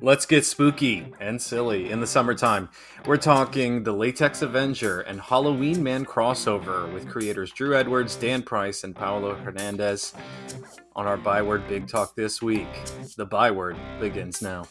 Let's get spooky and silly in the summertime. We're talking the Latex Avenger and Halloween Man crossover with creators Drew Edwards, Dan Price, and Paulo Hernandez on our Byword Big Talk this week. The Byword begins now.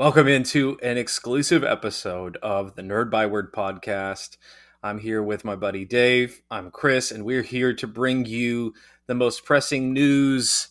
Welcome into an exclusive episode of the Nerd Byword podcast. I'm here with my buddy Dave. I'm Kris, and we're here to bring you the most pressing news,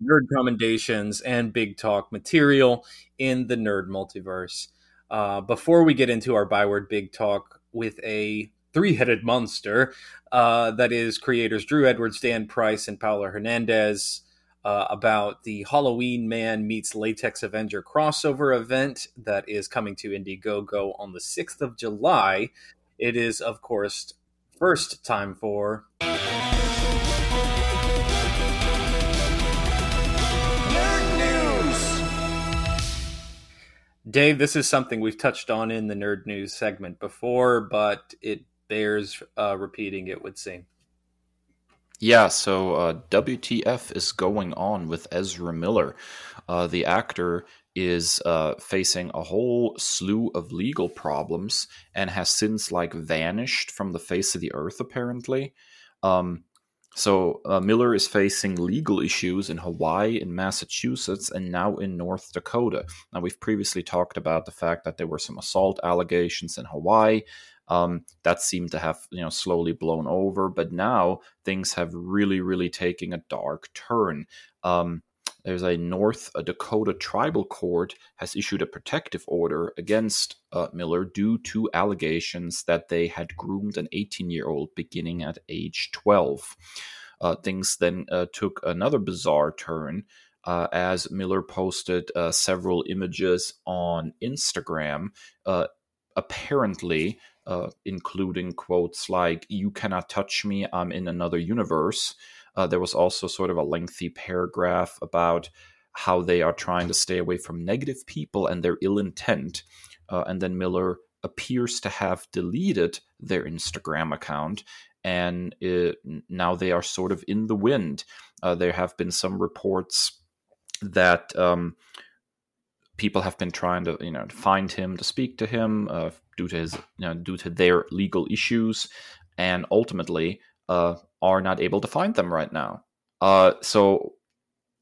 nerd commendations, and big talk material in the nerd multiverse. Uh, before we get into our Byword Big Talk with a three headed monster uh, that is creators Drew Edwards, Dan Price, and Paulo Hernandez uh, about the Halloween Man meets Latex Avenger crossover event that is coming to Indiegogo on the 6th of July. It is, of course, first time for. Nerd News! Dave, this is something we've touched on in the nerd news segment before, but it bears uh, repeating, it would seem. Yeah, so uh, WTF is going on with Ezra Miller. Uh, the actor is uh, facing a whole slew of legal problems and has since like vanished from the face of the earth, apparently. Um, so uh, Miller is facing legal issues in Hawaii, in Massachusetts, and now in North Dakota. Now we've previously talked about the fact that there were some assault allegations in Hawaii. Um, that seemed to have you know slowly blown over, but now things have really, really taken a dark turn. Um, there's a North Dakota tribal court has issued a protective order against uh, Miller due to allegations that they had groomed an 18 year old beginning at age 12. Uh, things then uh, took another bizarre turn uh, as Miller posted uh, several images on Instagram. Uh, apparently, uh, including quotes like, You cannot touch me, I'm in another universe. Uh, there was also sort of a lengthy paragraph about how they are trying to stay away from negative people and their ill intent. Uh, and then Miller appears to have deleted their Instagram account, and it, now they are sort of in the wind. Uh, there have been some reports that. Um, people have been trying to you know find him to speak to him uh, due to his you know due to their legal issues and ultimately uh, are not able to find them right now. Uh, so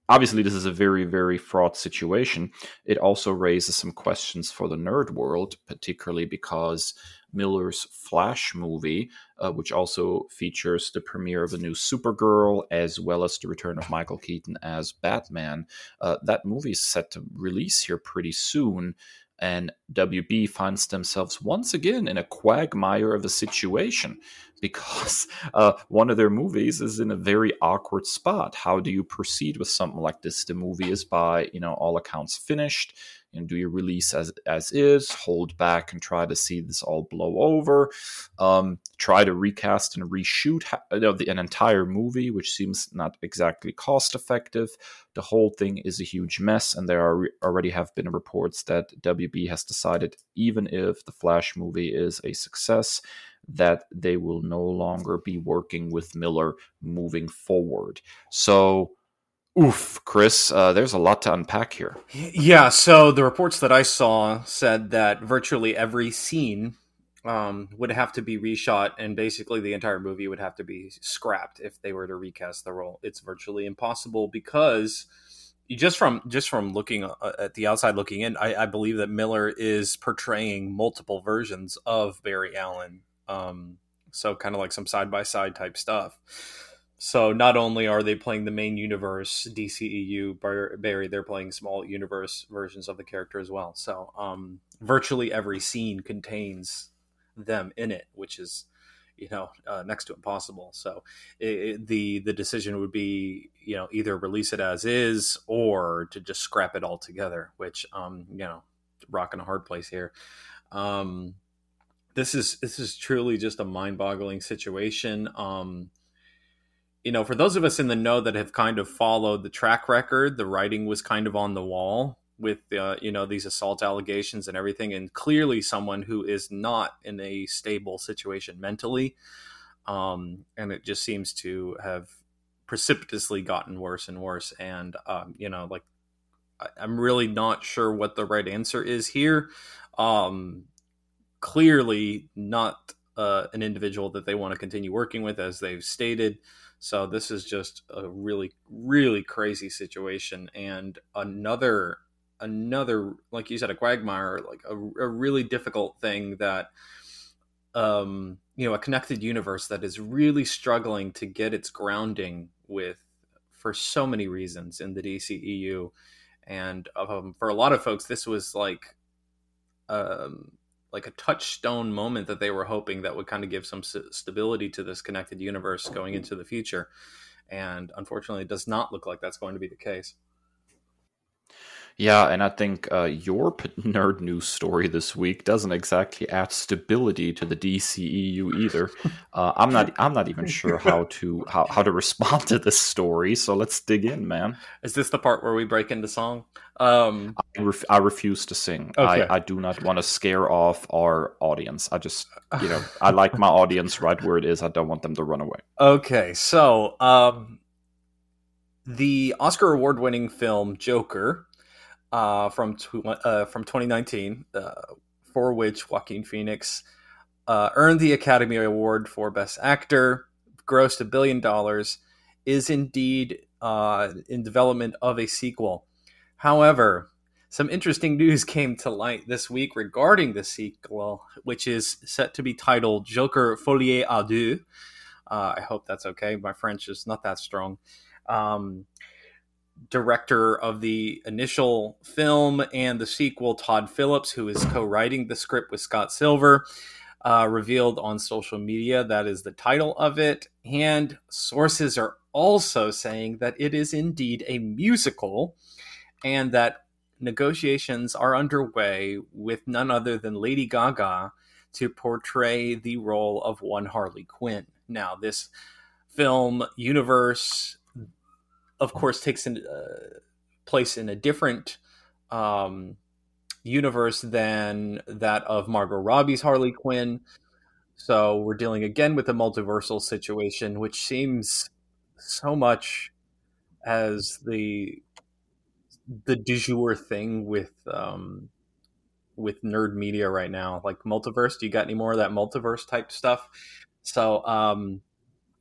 obviously this is a very very fraught situation. It also raises some questions for the nerd world particularly because Miller's Flash movie, uh, which also features the premiere of a new Supergirl as well as the return of Michael Keaton as Batman. Uh, that movie is set to release here pretty soon. And WB finds themselves once again in a quagmire of a situation because uh, one of their movies is in a very awkward spot. How do you proceed with something like this? The movie is by, you know, all accounts finished and do you release as as is hold back and try to see this all blow over. Um, try to recast and reshoot you know, the, an entire movie which seems not exactly cost effective. The whole thing is a huge mess and there are already have been reports that wb has decided even if the flash movie is a success that they will no longer be working with miller moving forward. So Oof, Kris, uh, there's a lot to unpack here. Yeah, so the reports that I saw said that virtually every scene um, would have to be reshot, and basically the entire movie would have to be scrapped if they were to recast the role. It's virtually impossible because just from just from looking uh, at the outside looking in, I, I believe that Miller is portraying multiple versions of Barry Allen. Um, so kind of like some side by side type stuff. So not only are they playing the main universe DCEU Barry, they're playing small universe versions of the character as well. So um, virtually every scene contains them in it, which is you know uh, next to impossible. So it, it, the the decision would be you know either release it as is or to just scrap it all together, which um, you know rocking a hard place here. Um, this is this is truly just a mind-boggling situation. Um, you know, for those of us in the know that have kind of followed the track record, the writing was kind of on the wall with uh, you know these assault allegations and everything, and clearly someone who is not in a stable situation mentally, um, and it just seems to have precipitously gotten worse and worse. And um, you know, like I, I'm really not sure what the right answer is here. Um, clearly not uh, an individual that they want to continue working with, as they've stated. So this is just a really, really crazy situation, and another, another, like you said, a quagmire, like a, a really difficult thing that, um, you know, a connected universe that is really struggling to get its grounding with, for so many reasons in the DCEU, and um, for a lot of folks, this was like, um, like a touchstone moment that they were hoping that would kind of give some stability to this connected universe going into the future. And unfortunately, it does not look like that's going to be the case. Yeah, and I think uh, your nerd news story this week doesn't exactly add stability to the DCEU either. Uh, I'm not. I'm not even sure how to how, how to respond to this story. So let's dig in, man. Is this the part where we break into song? Um, I, ref- I refuse to sing. Okay. I, I do not want to scare off our audience. I just, you know, I like my audience right where it is. I don't want them to run away. Okay, so um, the Oscar award-winning film Joker uh, from tw- uh, from 2019, uh, for which Joaquin Phoenix uh, earned the Academy Award for Best Actor, grossed a billion dollars, is indeed uh, in development of a sequel. However, some interesting news came to light this week regarding the sequel, which is set to be titled Joker Folie à deux. Uh, I hope that's okay. My French is not that strong. Um, director of the initial film and the sequel, Todd Phillips, who is co writing the script with Scott Silver, uh, revealed on social media that is the title of it. And sources are also saying that it is indeed a musical and that negotiations are underway with none other than Lady Gaga to portray the role of one Harley Quinn. Now, this film universe of course, takes in, uh, place in a different um, universe than that of Margot Robbie's Harley Quinn. So we're dealing again with a multiversal situation, which seems so much as the the du jour thing with um, with nerd media right now. Like multiverse, do you got any more of that multiverse type stuff? So um,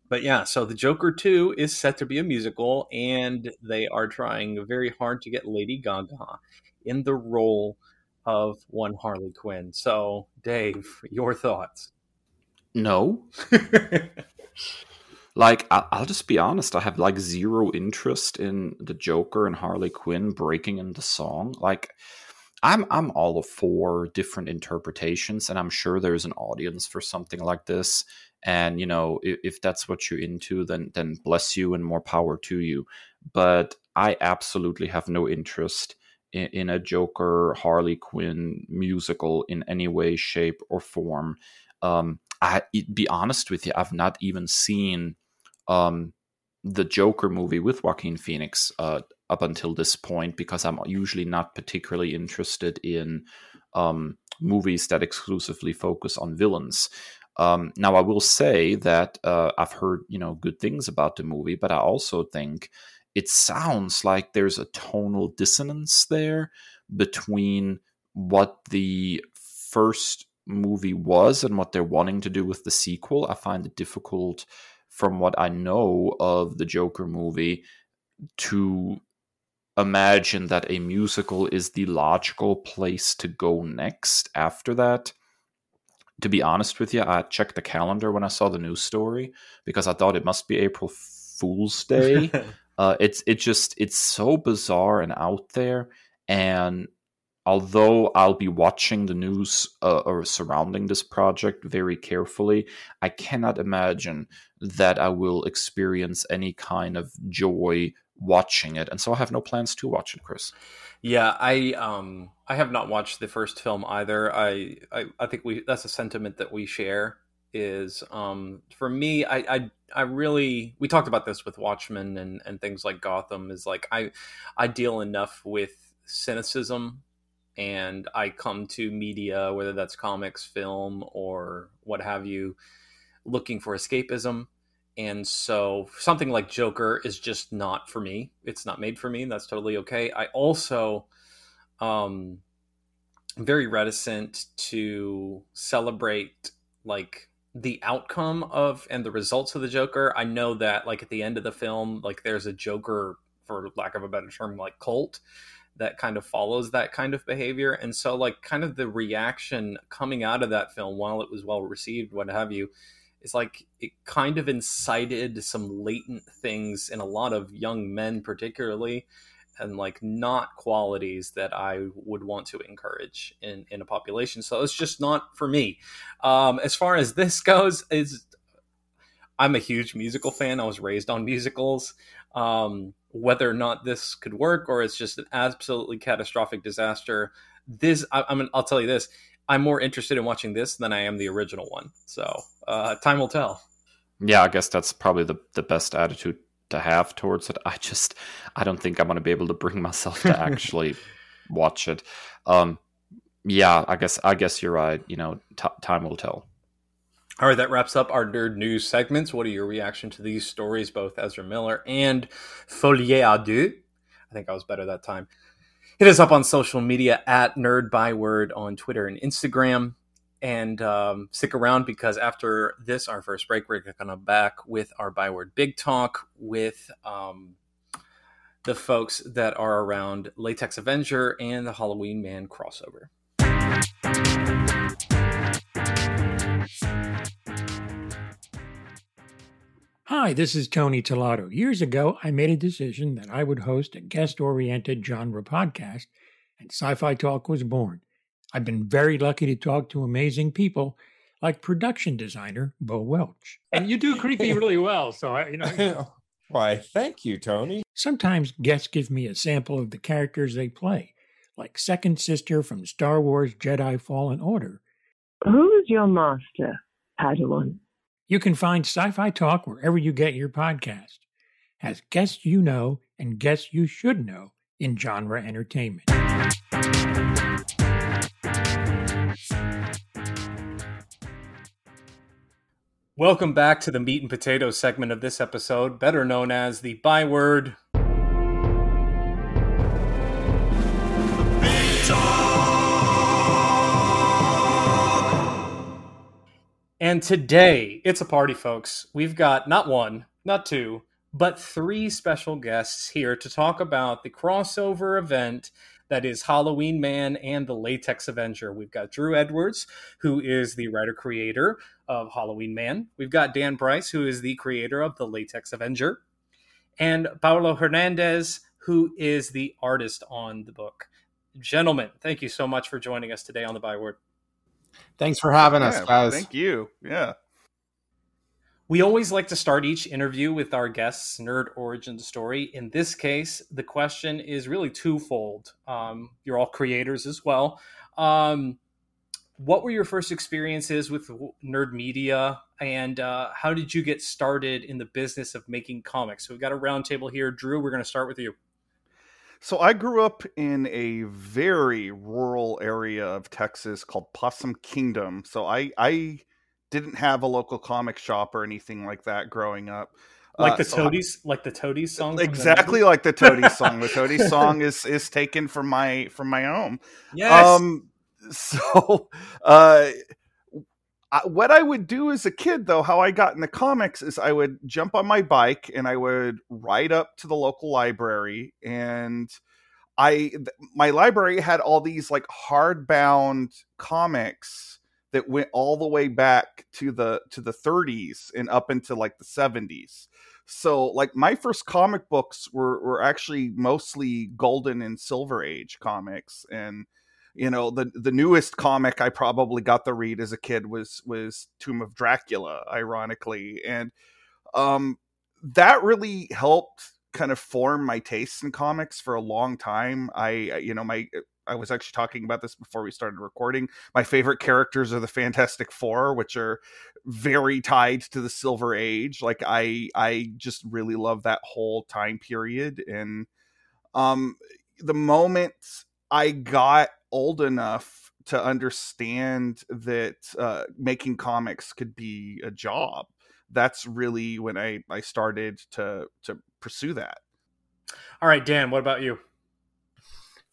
but yeah, so the Joker 2 is set to be a musical, and they are trying very hard to get Lady Gaga in the role of one Harley Quinn. So, Dave, your thoughts? No. like, I'll just be honest, I have like zero interest in the Joker and Harley Quinn breaking into song. Like, I'm I'm all for different interpretations, and I'm sure there's an audience for something like this and you know if, if that's what you're into then then bless you and more power to you. But i absolutely have no interest in, in a joker harley quinn musical in any way shape or form. Um i be honest with you i've not even seen um the joker movie with joaquin phoenix uh up until this point because i'm usually not particularly interested in um movies that exclusively focus on villains um, now, I will say that uh, I've heard you know good things about the movie, but I also think it sounds like there's a tonal dissonance there between what the first movie was and what they're wanting to do with the sequel. I find it difficult, from what I know of the Joker movie, to imagine that a musical is the logical place to go next after that to be honest with you, I checked the calendar when I saw the news story because I thought it must be April Fool's Day. uh, it's it just it's so bizarre and out there, and although I'll be watching the news uh, or surrounding this project very carefully, I cannot imagine that I will experience any kind of joy watching it, and so I have no plans to watch it, Kris. Yeah, I um I have not watched the first film either. I I, I think we that's a sentiment that we share. Is um for me, I, I I really we talked about this with Watchmen and and things like Gotham. Is like I I deal enough with cynicism and I come to media, whether that's comics, film, or what have you, looking for escapism. And so something like Joker is just not for me. It's not made for me. That's totally okay. I also um very reticent to celebrate like the outcome of and the results of the Joker. I know that like at the end of the film, like there's a Joker for lack of a better term, like cult that kind of follows that kind of behavior. And so like kind of the reaction coming out of that film while it was well received, what have you, is like it kind of incited some latent things in a lot of young men, particularly, and like not qualities that I would want to encourage in in a population. So it's just not for me. Um, as far as this goes, is I'm a huge musical fan. I was raised on musicals. Um, whether or not this could work or it's just an absolutely catastrophic disaster, this I, mean, I'll tell you this: I'm more interested in watching this than I am the original one. So uh, time will tell. Yeah, I guess that's probably the the best attitude to have towards it. I just I don't think I'm going to be able to bring myself to actually watch it. Um, yeah, I guess I guess you're right. You know, t- time will tell. All right, that wraps up our nerd news segments. What are your reaction to these stories, both Ezra Miller and Folie à Deux? I think I was better that time. Hit us up on social media at Nerd Byword on Twitter and Instagram. And um, stick around because after this, our first break, we're going to back with our Byword Big Talk with um, the folks that are around Latex Avenger and the Halloween Man crossover. Hi, this is Tony Tellado. Years ago, I made a decision that I would host a guest oriented genre podcast, and Sci Fi Talk was born. I've been very lucky to talk to amazing people like production designer Bo Welch. And you do creepy really well. So, I, you know. Why, thank you, Tony. Sometimes guests give me a sample of the characters they play, like Second Sister from Star Wars Jedi Fallen Order. Who's your master, Padawan? You can find Sci Fi Talk wherever you get your podcast, as guests you know and guests you should know in genre entertainment. Welcome back to the meat and potatoes segment of this episode, better known as the byword. And today, it's a party, folks. We've got not one, not two, but three special guests here to talk about the crossover event that is Halloween Man and the Latex Avenger. We've got Drew Edwards, who is the writer creator of Halloween Man. We've got Dan Price, who is the creator of the Latex Avenger. And Paulo Hernandez, who is the artist on the book. Gentlemen, thank you so much for joining us today on the Byword. Thanks for having us, guys. Thank you. Yeah. We always like to start each interview with our guest's nerd origin story. In this case, the question is really twofold. Um, you're all creators as well. Um, what were your first experiences with nerd media, and uh, how did you get started in the business of making comics? So we've got a roundtable here. Drew, we're going to start with you. So I grew up in a very rural area of Texas called Possum Kingdom. So I I didn't have a local comic shop or anything like that growing up. Like Uh, the so I- Toadies, like the Toadies song. exactly like the Toadies song. The Toadies song is is taken from my from my home. Yes. Um, so, uh, I, what I would do as a kid, though, how I got in the comics is I would jump on my bike and I would ride up to the local library, and I my library had all these like hardbound comics that went all the way back to the to the 30s and up into like the 70s. So like my first comic books were were actually mostly golden and silver age comics and you know the the newest comic I probably got to read as a kid was was Tomb of Dracula ironically and um that really helped kind of form my tastes in comics for a long time. I, you know, my I was actually talking about this before we started recording. My favorite characters are the Fantastic Four, which are very tied to the Silver Age. Like I I just really love that whole time period and um the moment I got old enough to understand that uh, making comics could be a job, that's really when I I started to to pursue that. All right, Dan, what about you?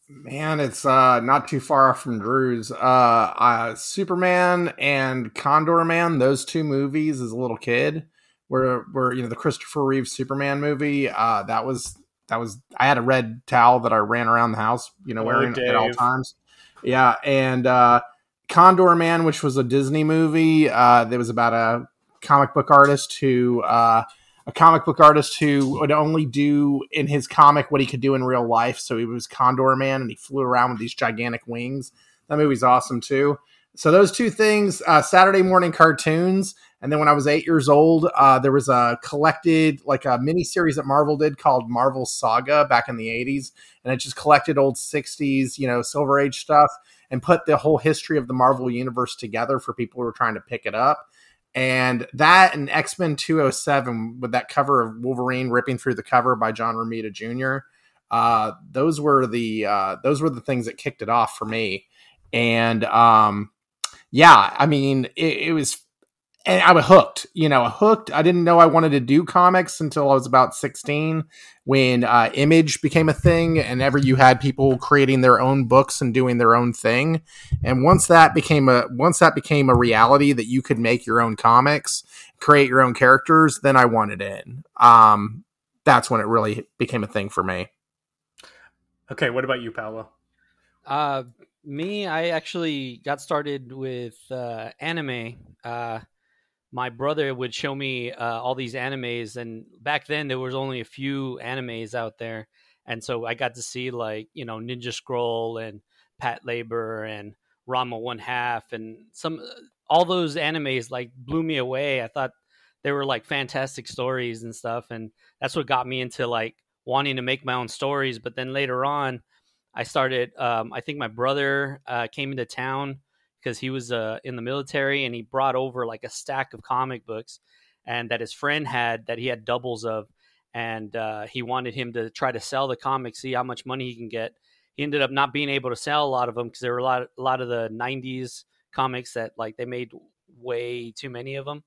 Man, it's uh, not too far off from Drew's. Uh, uh, Superman and Condorman, those two movies as a little kid, were were you know the Christopher Reeve Superman movie. Uh, that was that was I had a red towel that I ran around the house, you know, Oh, wearing at all times. Yeah, and uh, Condorman, which was a Disney movie, uh, that was about a comic book artist who uh, a comic book artist who would only do in his comic what he could do in real life. So he was Condorman, and he flew around with these gigantic wings. That movie's awesome too. So those two things, uh, Saturday morning cartoons, and then when I was eight years old, uh, there was a collected like a mini series that Marvel did called Marvel Saga back in the '80s, and it just collected old '60s, you know, Silver Age stuff, and put the whole history of the Marvel universe together for people who were trying to pick it up. And that and X Men 207 with that cover of Wolverine ripping through the cover by John Romita Jr. Uh, those were the uh, those were the things that kicked it off for me. And um, yeah, I mean, it, it was, and I was hooked. You know, hooked. I didn't know I wanted to do comics until I was about 16 when uh, Image became a thing, and ever you had people creating their own books and doing their own thing. And once that became a once that became a reality that you could make your own comics, create your own characters, then I wanted in. Um, that's when it really became a thing for me. Okay, what about you, Paulo? Uh, me, I actually got started with uh, anime. Uh, my brother would show me uh, all these animes, and back then there was only a few animes out there, and so I got to see like you know Ninja Scroll and Patlabor and Ranma One Half and some all those animes like blew me away. I thought they were like fantastic stories and stuff, and that's what got me into like wanting to make my own stories. But then later on, I started. Um, I think my brother uh, came into town because he was uh, in the military, and he brought over like a stack of comic books, and that his friend had that he had doubles of, and uh, he wanted him to try to sell the comics, see how much money he can get. He ended up not being able to sell a lot of them because there were a lot, a lot of the '90s comics that like they made way too many of them,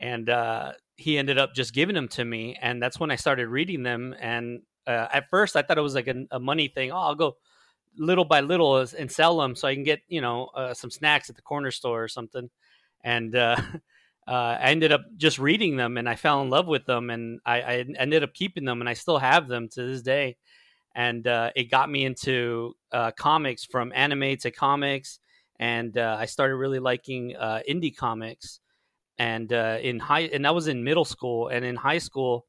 and uh, he ended up just giving them to me, and that's when I started reading them. And uh, at first, I thought it was like a, a money thing. Oh, I'll go little by little and sell them so I can get you know uh, some snacks at the corner store or something. And uh, uh, I ended up just reading them, and I fell in love with them, and I, I ended up keeping them, and I still have them to this day. And uh, it got me into uh, comics from anime to comics, and uh, I started really liking indie comics. And in high, and that was in middle school, and in high school,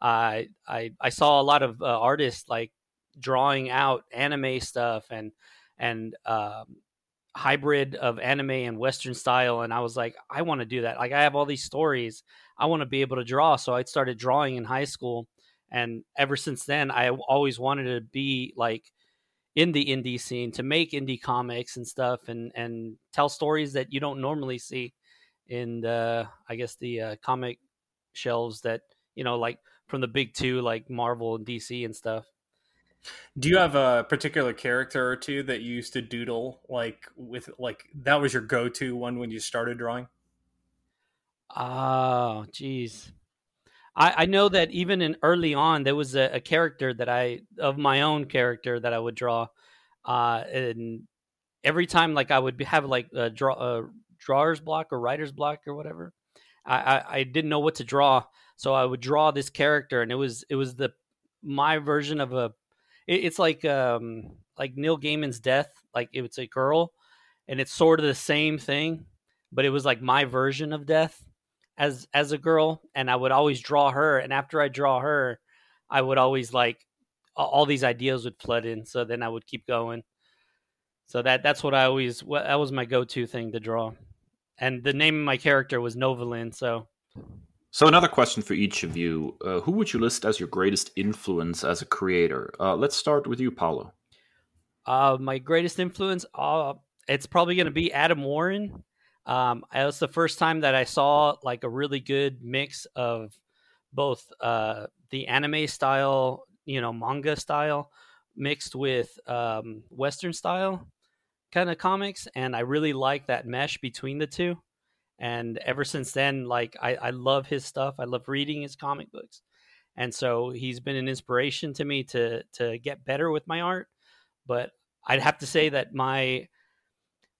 I I I saw a lot of artists like drawing out anime stuff and and um, hybrid of anime and Western style, and I was like, I want to do that. Like I have all these stories, I want to be able to draw. So I started drawing in high school, and ever since then, I always wanted to be like in the indie scene to make indie comics and stuff, and and tell stories that you don't normally see in the I guess the uh, comic shelves that you know like from the big two like Marvel and DC and stuff. Do you have a particular character or two that you used to doodle like with like that was your go-to one when you started drawing? Oh, geez. I, I know that even in early on, there was a, a character that I of my own character that I would draw, uh, and every time like I would have like a draw a drawer's block or writer's block or whatever, I, I I didn't know what to draw, so I would draw this character, and it was it was the my version of a it, it's like um like Neil Gaiman's death, like it was a girl, and it's sort of the same thing, but it was like my version of death as as a girl, and I would always draw her, and after I draw her, I would always like all these ideas would flood in, so then I would keep going. So that that's what I always that was my go to thing to draw, and the name of my character was Novalin. So So, another question for each of you. Uh, who would you list as your greatest influence as a creator? Uh, let's start with you, Paulo. Uh, my greatest influence, uh, it's probably going to be Adam Warren. Um, it was the first time that I saw like a really good mix of both uh, the anime style, you know, manga style, mixed with um, Western style kind of comics, and I really like that mesh between the two and ever since then like I, I love his stuff i love reading his comic books and so he's been an inspiration to me to to get better with my art but i'd have to say that my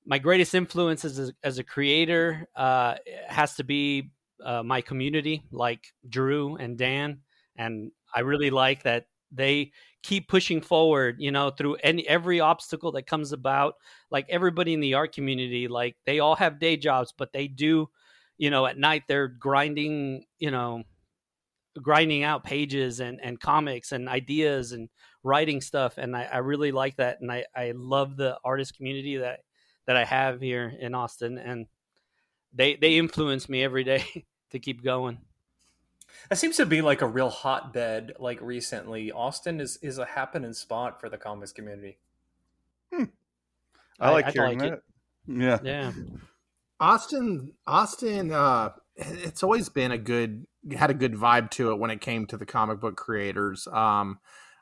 my greatest influence as a, as a creator uh, has to be uh, my community like drew and dan and i really like that they keep pushing forward you know through any every obstacle that comes about like everybody in the art community like they all have day jobs but they do you know at night they're grinding you know grinding out pages and and comics and ideas and writing stuff and i, I really like that and i i love the artist community that that i have here in austin and they they influence me every day to keep going that seems to be like a real hotbed. Like recently, Austin is is a happening spot for the comics community. Hmm. I, I like I hearing like that. Yeah, yeah. Austin, Austin, uh, it's always been a good had a good vibe to it when it came to the comic book creators. Um,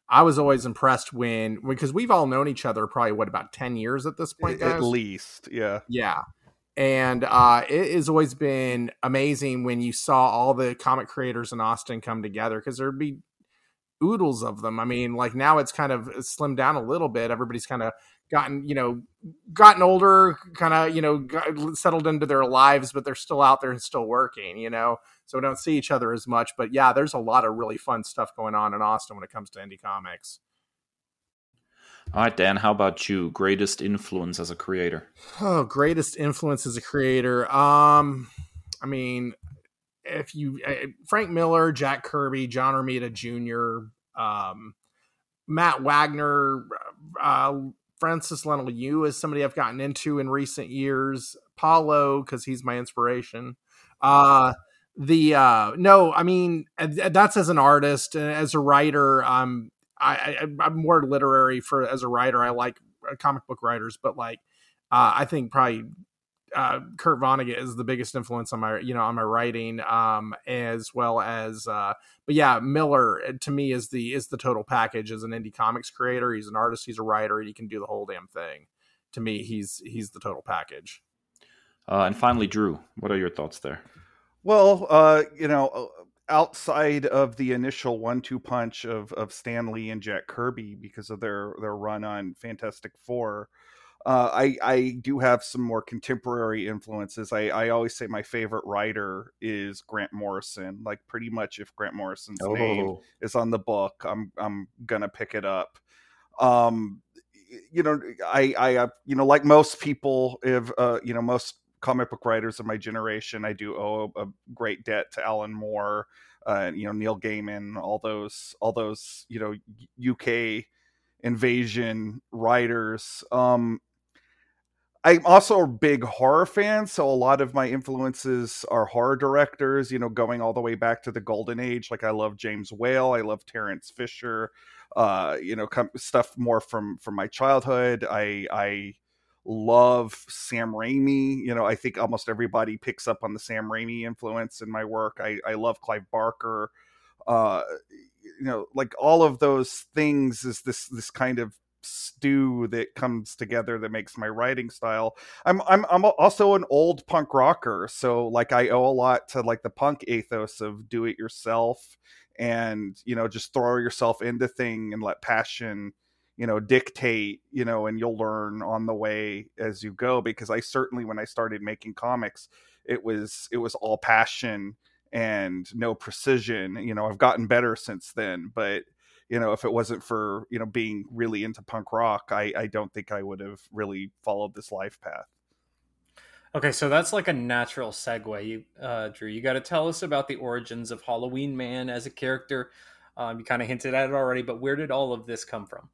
I was always impressed when because we've all known each other probably what about ten years at this point, guys? at least. Yeah, yeah and uh, it has always been amazing when you saw all the comic creators in Austin come together because there'd be oodles of them. I mean, like now it's kind of slimmed down a little bit. Everybody's kind of gotten, you know, gotten older, kind of, you know, got, settled into their lives, but they're still out there and still working, you know. So we don't see each other as much. But yeah, there's a lot of really fun stuff going on in Austin when it comes to indie comics. All right, Dan, how about you? Greatest influence as a creator? Oh, greatest influence as a creator. Um, I mean, if you uh, Frank Miller, Jack Kirby, John Romita Jr., um, Matt Wagner, uh, Francis Leinil Yu is somebody I've gotten into in recent years. Paulo, because he's my inspiration. Uh, the uh, no, I mean that's as an artist and as a writer. Um, I, I am more literary for as a writer. I like uh, comic book writers, but like uh, I think probably uh, Kurt Vonnegut is the biggest influence on my you know on my writing, um, as well as uh, but yeah, Miller uh, to me is the is the total package as an indie comics creator. He's an artist, he's a writer, he can do the whole damn thing. To me, he's he's the total package. Uh, and finally, Drew, what are your thoughts there? Well, uh, you know, uh, outside of the initial one-two punch of of Stan Lee and Jack Kirby because of their their run on Fantastic Four. Uh, I I do have some more contemporary influences. I, I always say my favorite writer is Grant Morrison. Like pretty much, if Grant Morrison's oh. name is on the book, I'm I'm gonna pick it up. Um, you know, I I you know like most people, if uh, you know most comic book writers of my generation. I do owe a great debt to Alan Moore, uh, you know Neil Gaiman, all those all those you know UK invasion writers. Um, I'm also a big horror fan, so a lot of my influences are horror directors. You know, going all the way back to the golden age. Like I love James Whale, I love Terrence Fisher. Uh, you know, stuff more from from my childhood. I I love Sam Raimi. You know, I think almost everybody picks up on the Sam Raimi influence in my work. I, I love Clive Barker. Uh, you know, like all of those things is this this kind of stew that comes together that makes my writing style. I'm I'm I'm also an old punk rocker, so like I owe a lot to like the punk ethos of do it yourself and you know just throw yourself into thing and let passion you know dictate you know and you'll learn on the way as you go because i certainly when i started making comics it was it was all passion and no precision you know i've gotten better since then but you know if it wasn't for you know being really into punk rock i i don't think i would have really followed this life path. Okay so that's like a natural segue. Uh drew you got to tell us about the origins of halloween man as a character. Um, you kind of hinted at it already but where did all of this come from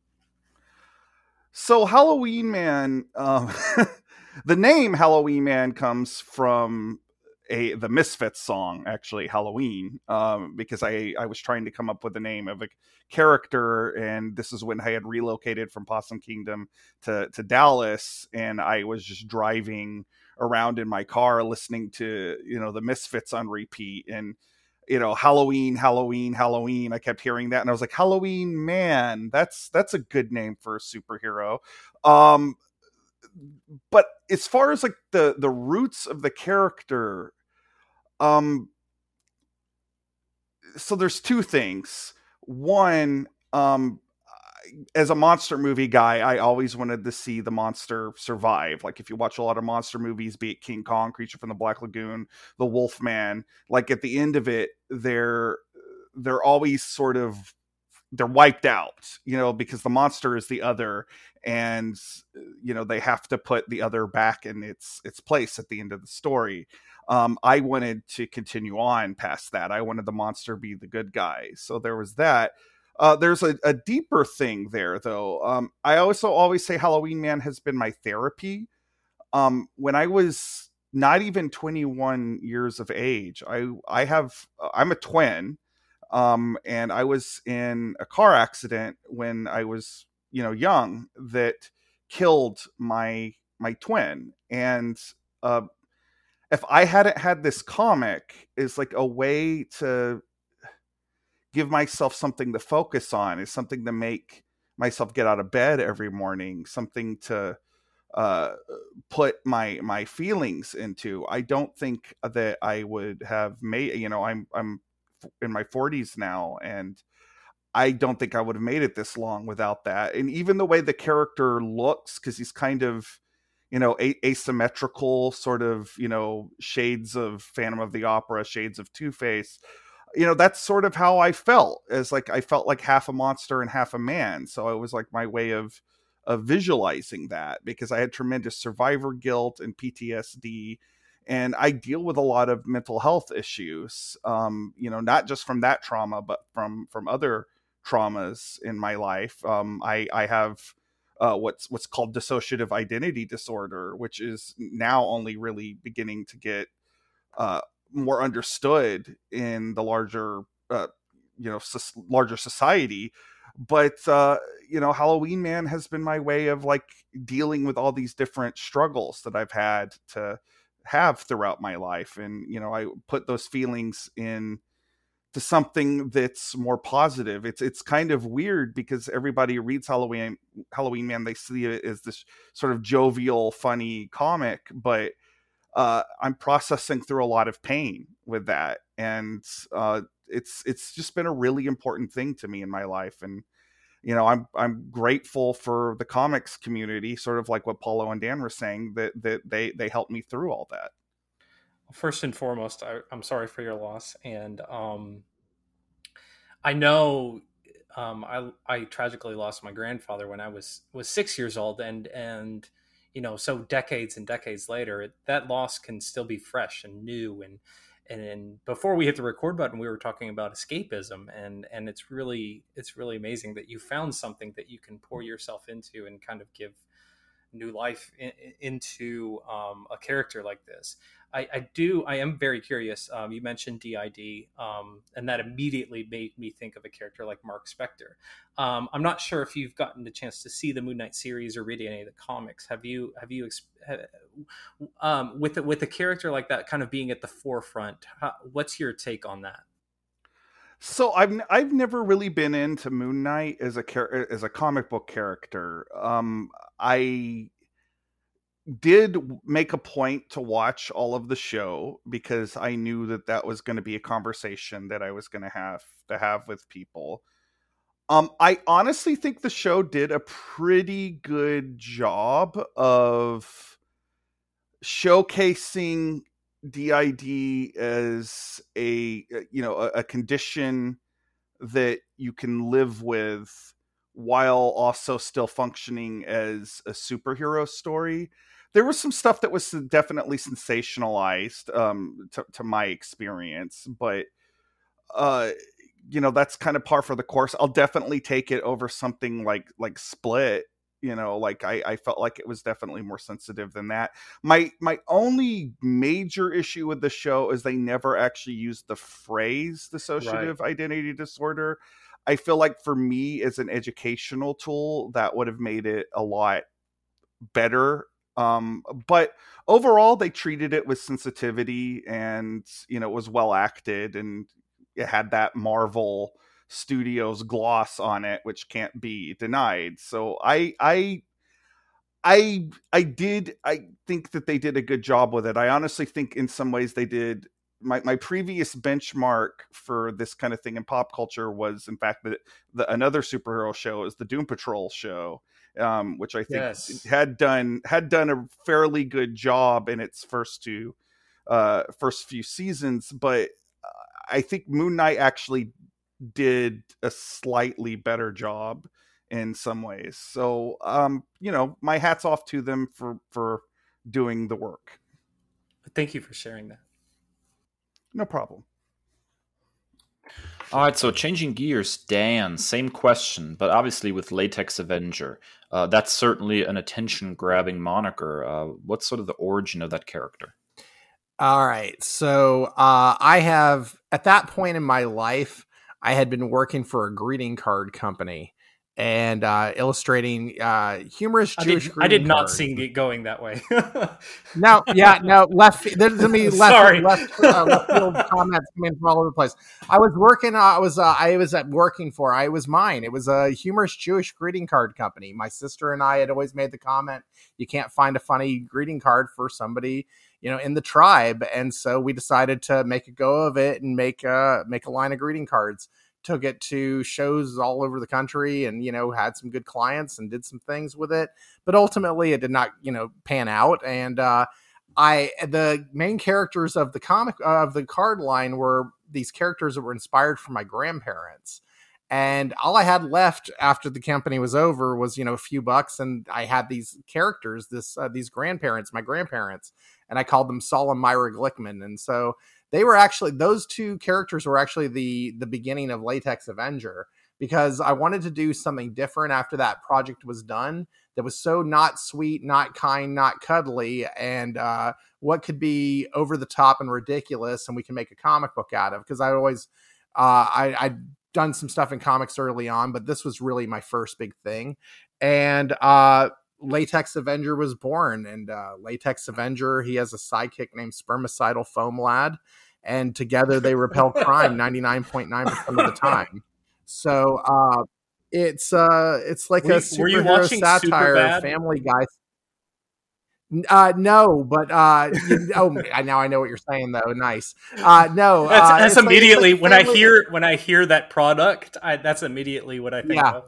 so Halloween Man, um, the name Halloween Man comes from a the Misfits song, actually Halloween, um, because I I was trying to come up with the name of a character, and this is when I had relocated from Possum Kingdom to to Dallas, and I was just driving around in my car listening to you know the Misfits on repeat and you know halloween halloween halloween i kept hearing that and i was like halloween man that's that's a good name for a superhero. Um but as far as like the the roots of the character um so there's two things. One um as a monster movie guy, I always wanted to see the monster survive. Like if you watch a lot of monster movies, be it King Kong, Creature from the Black Lagoon, The Wolf Man, like at the end of it, they're they're always sort of they're wiped out, you know, because the monster is the other, and you know they have to put the other back in its its place at the end of the story. Um, I wanted to continue on past that. I wanted the monster be the good guy, so there was that uh, there's a, a, deeper thing there, though. Um, I also always say Halloween Man has been my therapy. Um, when I was not even 21 years of age, I I have I'm a twin, um, and I was in a car accident when I was you know young that killed my my twin, and uh, if I hadn't had this comic, is like a way to give myself something to focus on is something to make myself get out of bed every morning something to uh, put my my feelings into. I don't think that i would have made you know i'm i'm in my 40s now and i don't think i would have made it this long without that. And even the way the character looks because he's kind of you know a- asymmetrical sort of you know shades of phantom of the opera shades of two face you know that's sort of how i felt as like i felt like half a monster and half a man so it was like my way of of visualizing that because i had tremendous survivor guilt and ptsd and i deal with a lot of mental health issues um you know not just from that trauma but from from other traumas in my life. Um i i have uh, what's what's called dissociative identity disorder, which is now only really beginning to get uh, more understood in the larger uh, you know larger society but uh, you know halloween man has been my way of like dealing with all these different struggles that i've had to have throughout my life and you know i put those feelings in to something that's more positive. It's it's kind of weird because everybody reads halloween halloween man they see it as this sort of jovial funny comic but uh, I'm processing through a lot of pain with that, and uh, it's it's just been a really important thing to me in my life, and you know I'm I'm grateful for the comics community, sort of like what Paulo and Dan were saying that that they they helped me through all that. First and foremost, I, am sorry for your loss, and um, I know um, I I tragically lost my grandfather when I was was six years old, and and you know so decades and decades later that loss can still be fresh and new and and, and before we hit the record button we were talking about escapism and and it's really it's really amazing that you found something that you can pour yourself into and kind of give new life in, into um, a character like this. I, I, do. I am very curious. Um, you mentioned DID, um, and that immediately made me think of a character like Mark Spector. Um, I'm not sure if you've gotten the chance to see the Moon Knight series or read any of the comics. Have you? Have you? Um, with with a character like that, kind of being at the forefront, how, what's your take on that? So I've I've never really been into Moon Knight as a as a comic book character. Um, I did make a point to watch all of the show because I knew that that was going to be a conversation that I was going to have to have with people. Um, I honestly think the show did a pretty good job of showcasing DID as a uh, you know a, a condition that you can live with while also still functioning as a superhero story. There was some stuff that was definitely sensationalized um, to, to my experience, but uh, you know that's kind of par for the course. I'll definitely take it over something like like Split you know like I, I felt like it was definitely more sensitive than that my my only major issue with the show is they never actually used the phrase dissociative right. identity disorder i feel like for me as an educational tool that would have made it a lot better um but overall they treated it with sensitivity and you know it was well acted and it had that marvel studios gloss on it which can't be denied. So i i i i did i think that they did a good job with it. I honestly think in some ways they did my, my previous benchmark for this kind of thing in pop culture was in fact that the another superhero show is the doom patrol show um, which i think yes. had done had done a fairly good job in its first two uh, first few seasons. But uh, i think moon knight actually did a slightly better job in some ways. So, um, you know, my hats off to them for for doing the work. Thank you for sharing that. No problem. All right, so changing gears, Dan, same question, but obviously with Latex Avenger. Uh, that's certainly an attention grabbing moniker. Uh, what's sort of the origin of that character? All right, so uh, I have, at that point in my life, I had been working for a greeting card company and uh, illustrating uh, humorous Jewish. I did, I did not see it going that way. no, yeah, no left. There's gonna be left, Sorry. left, uh, left field comments coming from all over the place. I was working. Uh, I was. Uh, I was at working for. I was mine. It was a humorous Jewish greeting card company. My sister and I had always made the comment: you can't find a funny greeting card for somebody you know in the tribe and so we decided to make a go of it and make a make a line of greeting cards. Took it to shows all over the country and you know had some good clients and did some things with it but ultimately it did not you know pan out and uh I the main characters of the comic uh, of the card line were these characters that were inspired from my grandparents and all I had left after the company was over was you know a few bucks and I had these characters this uh, these grandparents my grandparents and I called them Saul and Myra Glickman. And so they were actually those two characters were actually the the beginning of Latex Avenger because I wanted to do something different after that project was done that was so not sweet, not kind, not cuddly, and uh, what could be over the top and ridiculous, and we can make a comic book out of. Because I always, uh, I, I'd done some stuff in comics early on, but this was really my first big thing, and uh, Latex Avenger was born, and uh, Latex Avenger he has a sidekick named Spermicidal Foam Lad, and together they repel crime ninety nine point nine percent of the time. So uh, it's uh, it's like were, a superhero satire, Family Guy. Uh, no, but uh, you, oh, now I know what you're saying though. Nice. Uh, no, that's, uh, that's immediately like, when I hear when I hear that product. I, that's immediately what I think. Yeah. Of.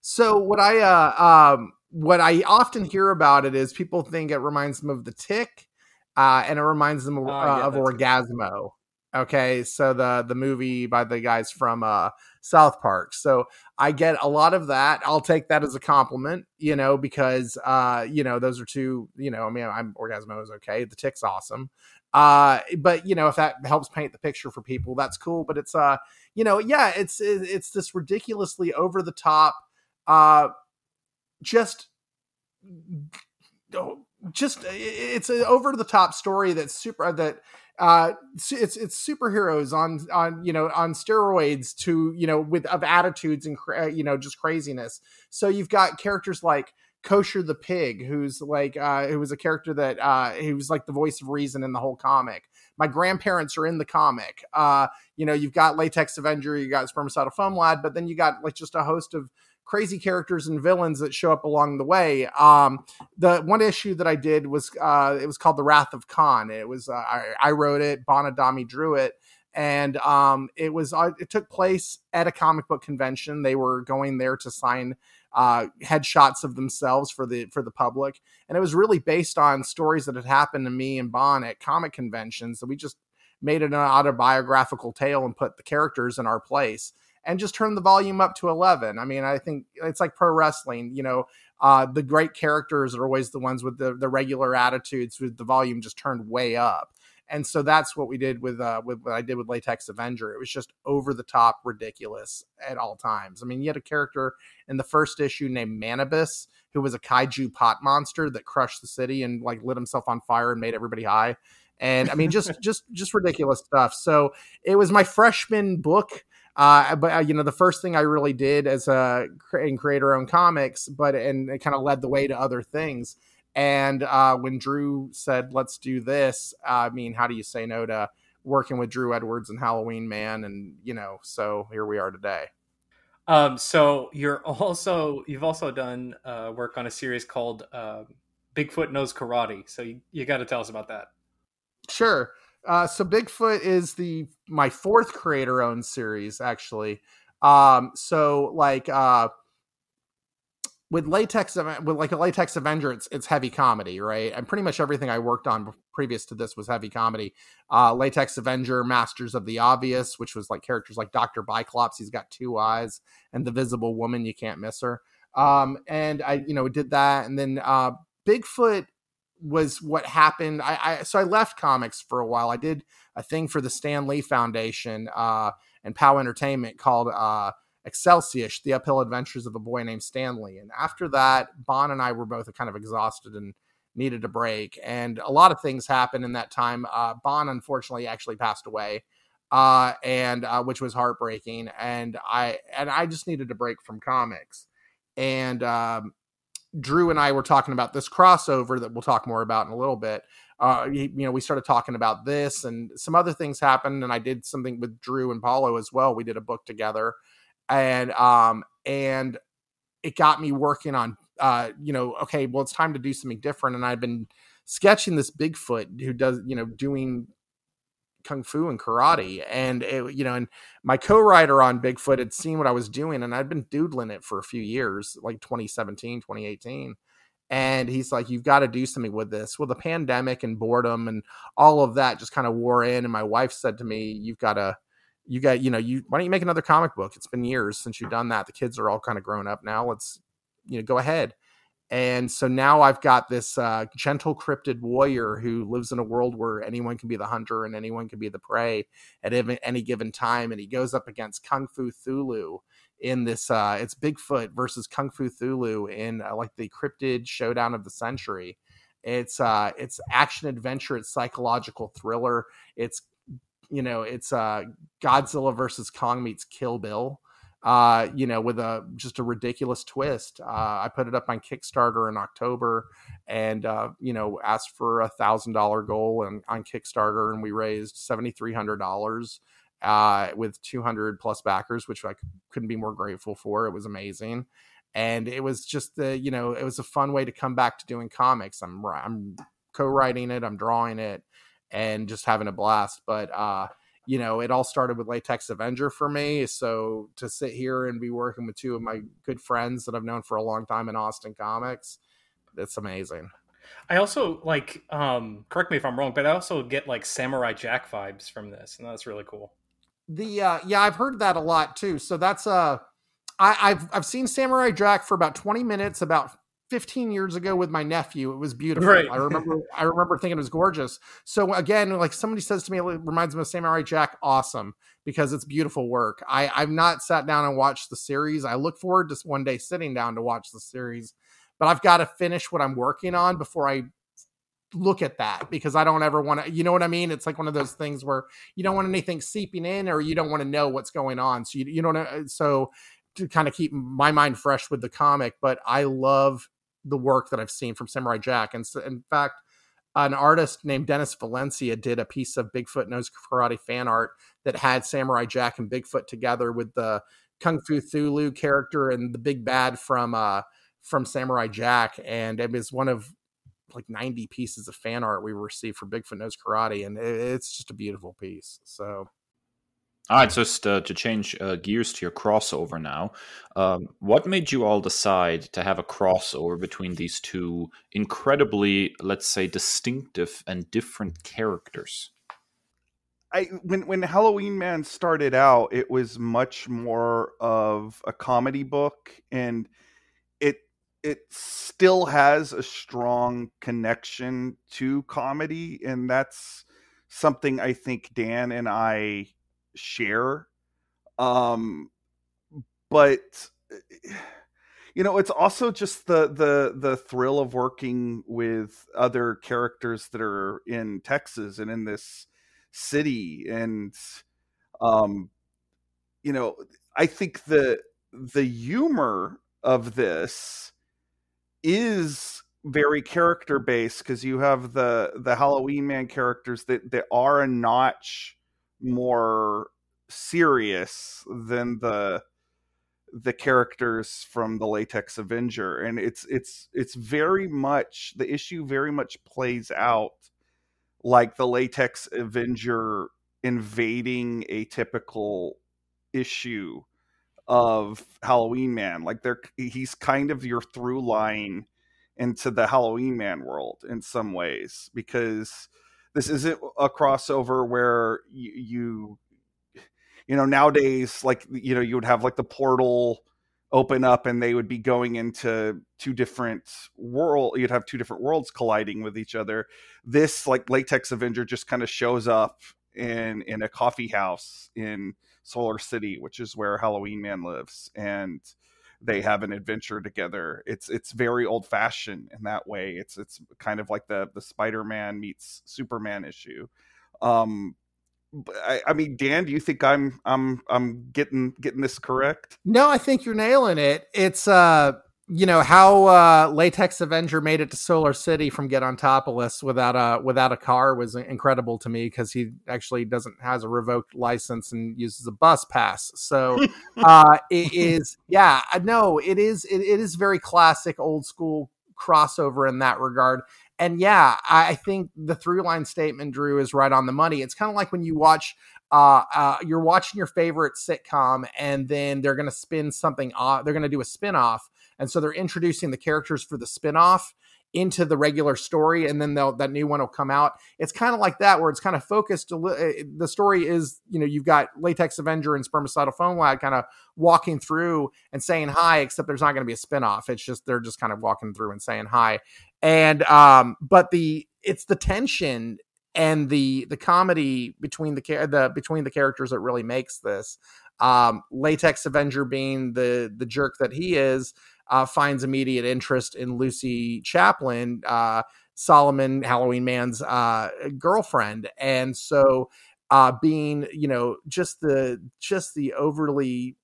So what I uh um what I often hear about it is people think it reminds them of the tick, uh, and it reminds them of, uh, yeah, of Orgazmo. Okay, so the the movie by the guys from uh, South Park. So I get a lot of that. I'll take that as a compliment, you know, because uh, you know those are two. You know, I mean, I'm Orgazmo is okay. The tick's awesome. Uh, but you know, if that helps paint the picture for people, that's cool. But it's uh, you know, yeah, it's it's this ridiculously over the top uh just just it's an over the top story that's super that uh it's it's superheroes on on you know on steroids to you know with of attitudes and you know just craziness. So you've got characters like kosher the pig who's like uh who was a character that uh he was like the voice of reason in the whole comic. My grandparents are in the comic. Uh you know you've got latex avenger you got spermicidal foam lad but then you got like just a host of crazy characters and villains that show up along the way. Um, the one issue that I did was uh, it was called The Wrath of Khan. It was uh, I, I, wrote it, Bonadami drew it, and um, it was uh, it took place at a comic book convention. They were going there to sign uh, headshots of themselves for the for the public, and it was really based on stories that had happened to me and Bon at comic conventions. So we just made it an autobiographical tale and put the characters in our place and just turn the volume up to 11. I mean, I think it's like pro wrestling, you know, uh, the great characters are always the ones with the, the regular attitudes with the volume just turned way up. and so that's what we did with uh with what I did with Latex Avenger. It was just over the top ridiculous at all times. I mean, you had a character in the first issue named Manibus who was a kaiju pot monster that crushed the city and like lit himself on fire and made everybody high. And I mean, just just just ridiculous stuff. So it was my freshman book. Uh, but uh, you know, the first thing I really did as a in creator own comics, but and it kind of led the way to other things. And uh, when Drew said, "Let's do this," I mean, how do you say no to working with Drew Edwards and Halloween Man? And you know, so here we are today. Um, so you're also you've also done uh, work on a series called uh, Bigfoot Knows Karate. So you, you got to tell us about that. Sure. Uh, so Bigfoot is the my fourth creator owned series actually. Um, so like uh, with latex with like a latex avenger it's it's heavy comedy right? And pretty much everything i worked on previous to this was heavy comedy. Uh latex avenger masters of the obvious which was like characters like dr biclops he's got two eyes and the visible woman you can't miss her. Um and i you know did that and then uh bigfoot was what happened I, I so i left comics for a while i did a thing for the stan lee foundation uh and pow entertainment called uh Excelsior, The Uphill Adventures of a Boy Named Stanley. And after that, Bon and I were both kind of exhausted and needed a break. And a lot of things happened in that time. Uh, Bon, unfortunately, actually passed away, uh, and uh, which was heartbreaking. And I and I just needed a break from comics. And um, Drew and I were talking about this crossover that we'll talk more about in a little bit. Uh, you, you, know, we started talking about this, and some other things happened. And I did something with Drew and Paulo as well. We did a book together and um and it got me working on uh you know okay well it's time to do something different and i've been sketching this bigfoot who does you know doing kung fu and karate and it, you know and my co-writer on bigfoot had seen what i was doing and i'd been doodling it for a few years like 2017 2018 and he's like you've got to do something with this. Well the pandemic and boredom and all of that just kind of wore in and my wife said to me you've got to you got you know you why don't you make another comic book? It's been years since you've done that. The kids are all kind of grown up now. Let's you know go ahead and so now i've got this uh, gentle cryptid warrior who lives in a world where anyone can be the hunter and anyone can be the prey at any given time and he goes up against kung fu thulu in this uh it's bigfoot versus kung fu thulu in uh, like the cryptid showdown of the century. It's uh it's action adventure it's psychological thriller it's you know it's uh godzilla versus kong meets kill bill uh you know with a just a ridiculous twist uh i put it up on kickstarter in october and uh you know asked for a thousand dollar goal and on kickstarter and we raised seventy three hundred dollars uh with 200 plus backers which i couldn't be more grateful for. It was amazing. And it was just the you know it was a fun way to come back to doing comics. I'm i'm co-writing it i'm drawing it and just having a blast. But uh, you know, it all started with Latex Avenger for me. So to sit here and be working with two of my good friends that I've known for a long time in Austin Comics, it's amazing. I also like um correct me if I'm wrong, but I also get like Samurai Jack vibes from this, and that's really cool. The uh yeah, I've heard that a lot too. So that's uh I, I've I've seen Samurai Jack for about 20 minutes about 15 years ago with my nephew. It was beautiful. Right. I remember I remember thinking it was gorgeous. So again, like somebody says to me, it reminds me of Samurai Jack. Awesome because it's beautiful work. I I've not sat down and watched the series. I look forward to one day sitting down to watch the series, but I've got to finish what I'm working on before I look at that because I don't ever want to, you know what I mean? It's like one of those things where you don't want anything seeping in or you don't want to know what's going on. So you, you know, uh, so to kind of keep my mind fresh with the comic, but I love the work that I've seen from Samurai Jack. And so, in fact, an artist named Dennis Valencia did a piece of Bigfoot Knows Karate fan art that had Samurai Jack and Bigfoot together with the Kung Fu Thulu character and the big bad from uh from Samurai Jack. And it was one of like 90 pieces of fan art we received for Bigfoot Knows Karate. And it's just a beautiful piece. So all right, just uh, to change uh, gears to your crossover now, um, what made you all decide to have a crossover between these two incredibly, let's say, distinctive and different characters? I when when Halloween Man started out, it was much more of a comedy book, and it it still has a strong connection to comedy, and that's something I think Dan and I share. Um, but you know, it's also just the the the thrill of working with other characters that are in Texas and in this city, and um, you know, I think the the humor of this is very character based because you have the the Halloween man characters that that are a notch more serious than the the characters from the latex avenger and it's it's it's very much the issue very much plays out like the latex avenger invading a typical issue of halloween man. Like they're he's kind of your through line into the halloween man world in some ways because this isn't a crossover where you, you you know nowadays like you know you would have like the portal open up and they would be going into two different world you'd have two different worlds colliding with each other. This like latex avenger just kind of shows up in in a coffee house in solar city which is where halloween man lives and they have an adventure together it's it's very old fashioned in that way it's it's kind of like the the spider-man meets superman issue um I, I, mean, Dan, do you think I'm I'm I'm getting getting this correct? No, I think you're nailing it. It's uh, you know how uh, Latex Avenger made it to Solar City from Get Ontopolis without a without a car was incredible to me because he actually doesn't has a revoked license and uses a bus pass. So uh, it is, yeah, no, it is it, it is very classic old school crossover in that regard and yeah, I think the through line statement, Drew, is right on the money. It's kind of like when you watch, uh, uh, you're watching your favorite sitcom, and then they're going to spin something off. They're going to do a spin off, and so they're introducing the characters for the spin off into the regular story and then that new one will come out it's kind of like that where it's kind of focused eh, the story is you know you've got latex avenger and spermicidal Foam lad kind of walking through and saying hi except there's not going to be a spin-off it's just they're just kind of walking through and saying hi and um but the it's the tension and the the comedy between the the between the characters that really makes this um latex avenger being the the jerk that he is uh, finds immediate interest in lucy chaplin uh solomon halloween man's uh girlfriend. And so uh being you know just the just the overly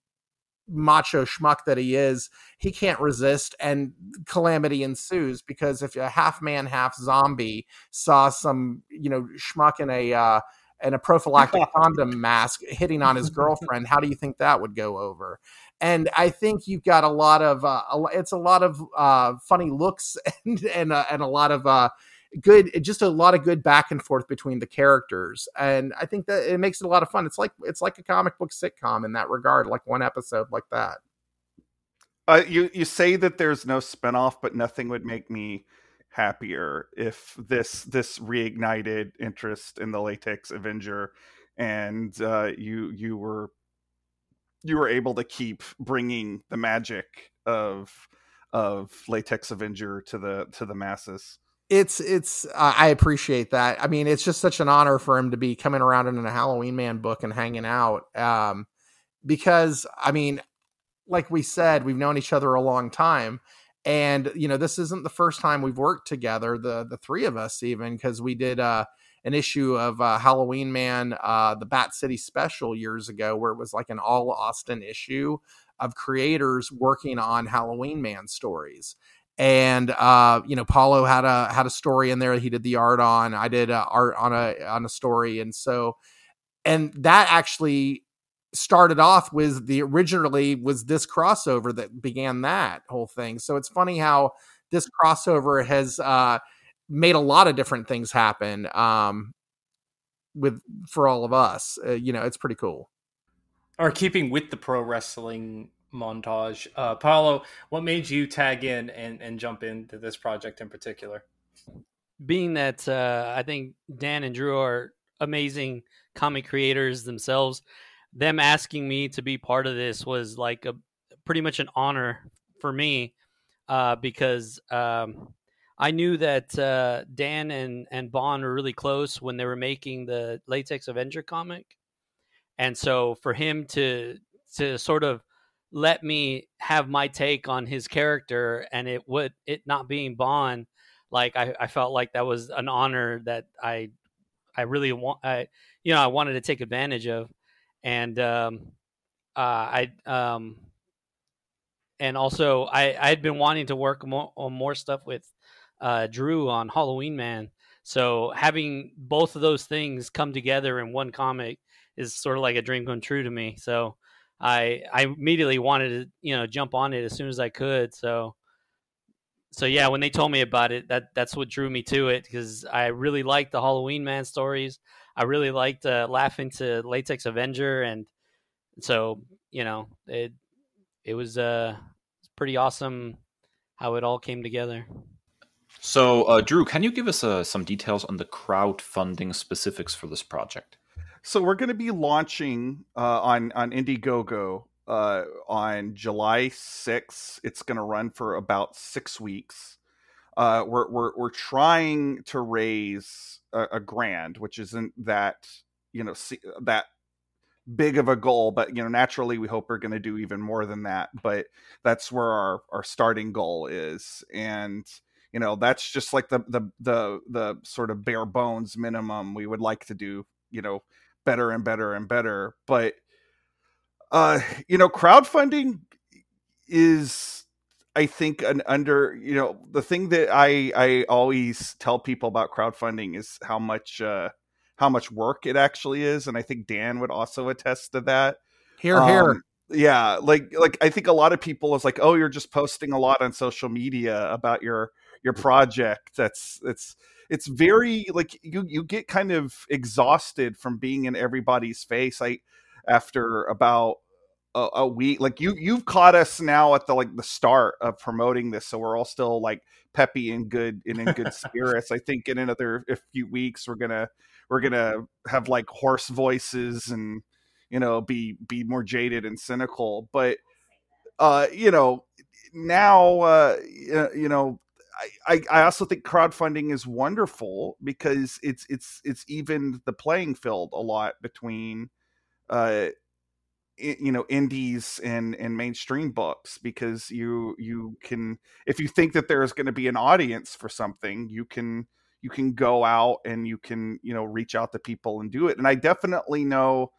macho schmuck that he is, he can't resist, and calamity ensues because if a half man, half zombie saw some, you know, schmuck in a uh, in a prophylactic condom mask hitting on his girlfriend, how do you think that would go over? And I think you've got a lot of uh, it's a lot of uh, funny looks and and, uh, and a lot of uh, good just a lot of good back and forth between the characters and i think that it makes it a lot of fun. It's like it's like a comic book sitcom in that regard like one episode like that. Uh, you you say that there's no spinoff but nothing would make me happier if this this reignited interest in the latex avenger and uh, you you were you were able to keep bringing the magic of of latex avenger to the to the masses it's it's uh, I appreciate that. I mean, it's just such an honor for him to be coming around in a Halloween Man book and hanging out. Um, because I mean, like we said, we've known each other a long time, and you know, this isn't the first time we've worked together. The the three of us, even because we did uh, an issue of uh, Halloween Man, uh, the Bat City special years ago, where it was like an all Austin issue of creators working on Halloween Man stories and uh, you know paulo had a had a story in there he did the art on. I did uh, art on a on a story. And so and that actually started off with the originally was this crossover that began that whole thing. So it's funny how this crossover has uh made a lot of different things happen um with for all of us. Uh, you know it's pretty cool. Or keeping with the pro wrestling montage. Uh, Paulo, what made you tag in and, and jump into this project in particular? Being that uh, I think Dan and Drew are amazing comic creators themselves, them asking me to be part of this was like a pretty much an honor for me uh, because um, I knew that uh, Dan and and Bon were really close when they were making the Latex Avenger comic, and so for him to to sort of let me have my take on his character and it would it not being Bon, like I, I felt like that was an honor that I I really want I you know I wanted to take advantage of, and um, uh, I um, and also I I had been wanting to work more, on more stuff with uh, Drew on Halloween Man. So having both of those things come together in one comic is sort of like a dream come true to me. So I I immediately wanted to you know jump on it as soon as I could. So so yeah, when they told me about it, that that's what drew me to it because I really liked the Halloween Man stories. I really liked uh, laughing to Latex Avenger, and so you know it it was uh pretty awesome how it all came together. So, uh, Drew, can you give us uh, some details on the crowdfunding specifics for this project? So we're going to be launching uh, on on Indiegogo uh, on July 6th. It's going to run for about six weeks. Uh, we're, we're we're trying to raise a, a grand, which isn't that you know see, that big of a goal, but you know naturally we hope we're going to do even more than that. But that's where our our starting goal is, and you know that's just like the the the the sort of bare bones minimum we would like to do you know better and better and better but uh you know crowdfunding is i think an under you know the thing that i i always tell people about crowdfunding is how much uh how much work it actually is and i think dan would also attest to that. Here um, here yeah like like i think a lot of people is like oh you're just posting a lot on social media about your your project that's it's it's very like you you get kind of exhausted from being in everybody's face i after about a, a, week like you you've caught us now at the like the start of promoting this so we're all still like peppy and good and in good spirits. I think in another a few weeks we're gonna we're gonna have like hoarse voices and you know be be more jaded and cynical but uh you know now uh you know I, I also think crowdfunding is wonderful because it's it's it's even the playing field a lot between uh you know indies and and mainstream books because you you can if you think that there's going to be an audience for something you can you can go out and you can you know reach out to people and do it. And i definitely know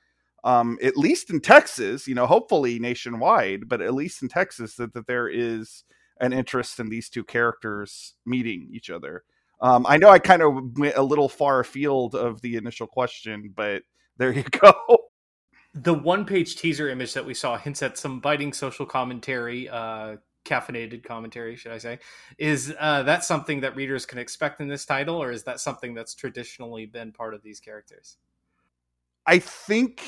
um at least in texas you know hopefully nationwide but at least in texas that, that there is an interest in these two characters meeting each other. Um, I know I kind of went a little far afield of the initial question, but there you go. The one page teaser image that we saw hints at some biting social commentary, uh, caffeinated commentary, should I say. Is uh, that something that readers can expect in this title, or is that something that's traditionally been part of these characters? I think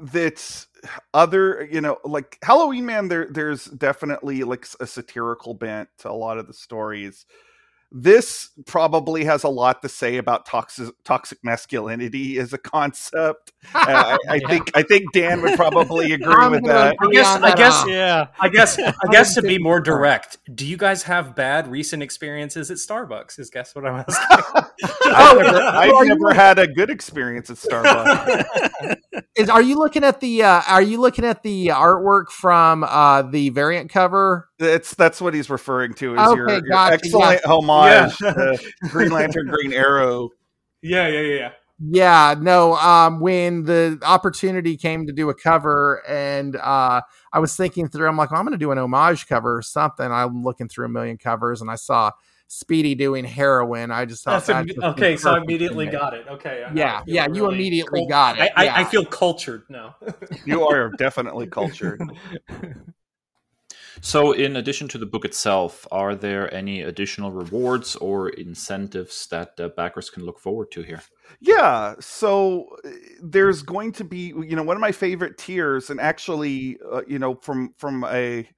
that other you know like halloween man there there's definitely like a satirical bent to a lot of the stories this probably has a lot to say about toxic toxic masculinity as a concept. Uh, I, I yeah. think I think Dan would probably agree with that. I guess I guess yeah. I guess I guess to be more direct, do you guys have bad recent experiences at Starbucks? Is guess what I'm asking? I've never, I've never had a good experience at Starbucks. Is are you looking at the uh, are you looking at the artwork from uh, the variant cover? That's that's what he's referring to. Is okay, your, your excellent yeah. homage yeah. to Green Lantern, Green Arrow. Yeah, yeah, yeah, yeah. Yeah, no. Um, when the opportunity came to do a cover, and uh, I was thinking through, I'm like, well, I'm going to do an homage cover or something. I'm looking through a million covers, and I saw Speedy doing heroin. I just thought That's that okay. So I immediately got it. Okay. Yeah, yeah. You immediately cult- got it. I, yeah. I, feel cultured now. you are definitely cultured. So, in addition to the book itself, are there any additional rewards or incentives that uh, backers can look forward to here? Yeah, so uh, there's going to be, you know, one of my favorite tiers, and actually, uh, you know, from from a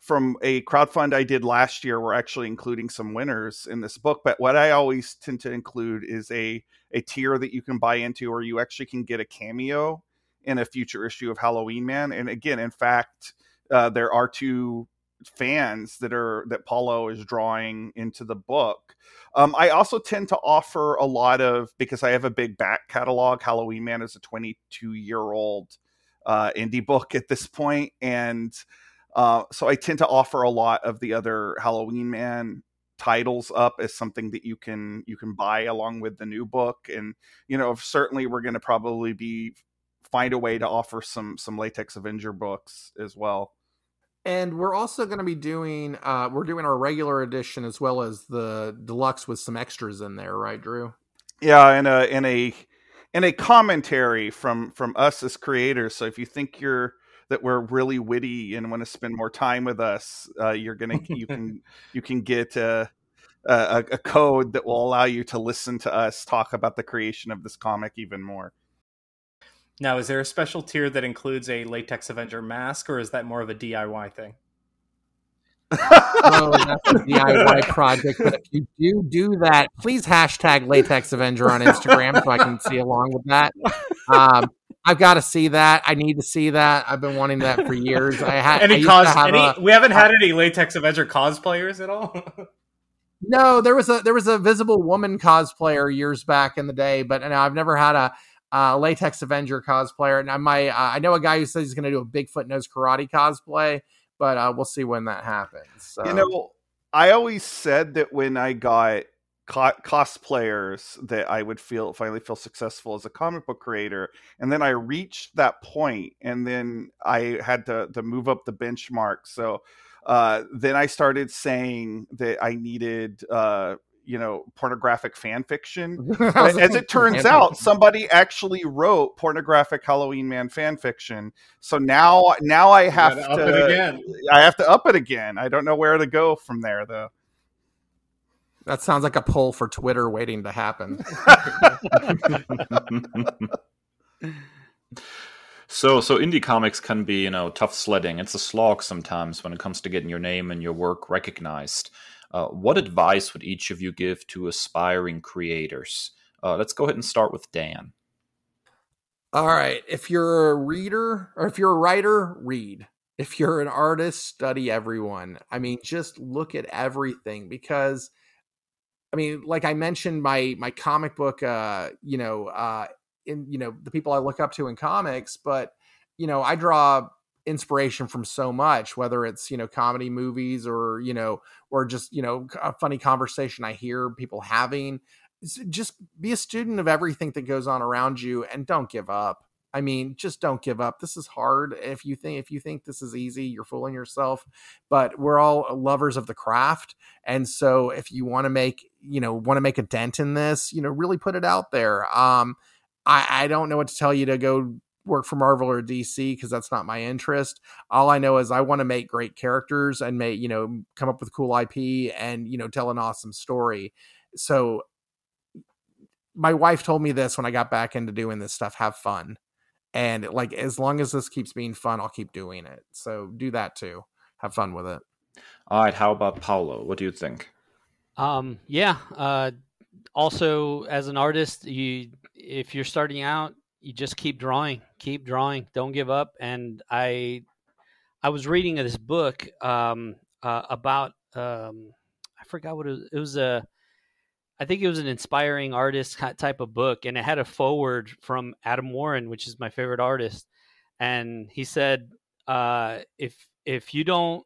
from a crowdfund I did last year, we're actually including some winners in this book. But what I always tend to include is a a tier that you can buy into, or you actually can get a cameo in a future issue of Halloween Man. And again, in fact uh, there are two fans that are that Paulo is drawing into the book. Um, I also tend to offer a lot of because I have a big back catalog. Halloween Man is a 22 year old uh, indie book at this point, and uh, so I tend to offer a lot of the other Halloween Man titles up as something that you can you can buy along with the new book and you know certainly we're going to probably be find a way to offer some some latex avenger books as well and we're also going to be doing uh we're doing our regular edition as well as the deluxe with some extras in there right drew yeah and a in a in a commentary from from us as creators so if you think you're that we're really witty and want to spend more time with us, uh, you're gonna you can you can get a, a, a code that will allow you to listen to us talk about the creation of this comic even more. Now, is there a special tier that includes a Latex Avenger mask, or is that more of a DIY thing? oh, that's a DIY project. But if you do do that, please hashtag Latex Avenger on Instagram so I can see along with that. Um, I've got to see that. I need to see that. I've been wanting that for years. I had any cos. Any, a, we haven't had uh, any Latex Avenger cosplayers at all. no, there was a there was a Visible Woman cosplayer years back in the day, but I've never had a uh, Latex Avenger cosplayer. And I might uh, I know a guy who says he's going to do a Bigfoot knows karate cosplay, but uh, we'll see when that happens. So. You know, I always said that when I got co- cosplayers that I would feel finally feel successful as a comic book creator. And then I reached that point, and then I had to to move up the benchmark. So uh, then I started saying that I needed. Uh, you know pornographic fan fiction as it turns out somebody actually wrote pornographic halloween man fan fiction so now now i have to i have to up it again i don't know where to go from there though that sounds like a poll for Twitter waiting to happen. so, so indie comics can be, you know, tough sledding. It's a slog sometimes when it comes to getting your name and your work recognized. Uh, what advice would each of you give to aspiring creators? Uh, let's go ahead and start with Dan. All right. If you're a reader or if you're a writer, read. If you're an artist, study everyone. I mean, just look at everything because I mean, like I mentioned, my my comic book, uh, you know, uh, in you know the people I look up to in comics, but you know, I draw inspiration from so much, whether it's you know comedy movies or you know or just you know a funny conversation I hear people having. Just be a student of everything that goes on around you, and don't give up. I mean, just don't give up. This is hard. If you think if you think this is easy, you're fooling yourself. But we're all lovers of the craft, and so if you want to make you know want to make a dent in this, you know, really put it out there. Um, I, I don't know what to tell you to go work for Marvel or DC because that's not my interest. All I know is I want to make great characters and make you know come up with cool IP and you know tell an awesome story. So my wife told me this when I got back into doing this stuff. Have fun and like as long as this keeps being fun i'll keep doing it so do that too have fun with it all right how about paulo what do you think um yeah uh also as an artist you if you're starting out you just keep drawing keep drawing don't give up and i i was reading this book um uh, about um i forgot what it was it was a I think it was an inspiring artist type of book, and it had a forward from Adam Warren, which is my favorite artist, and he said, uh, "If if you don't,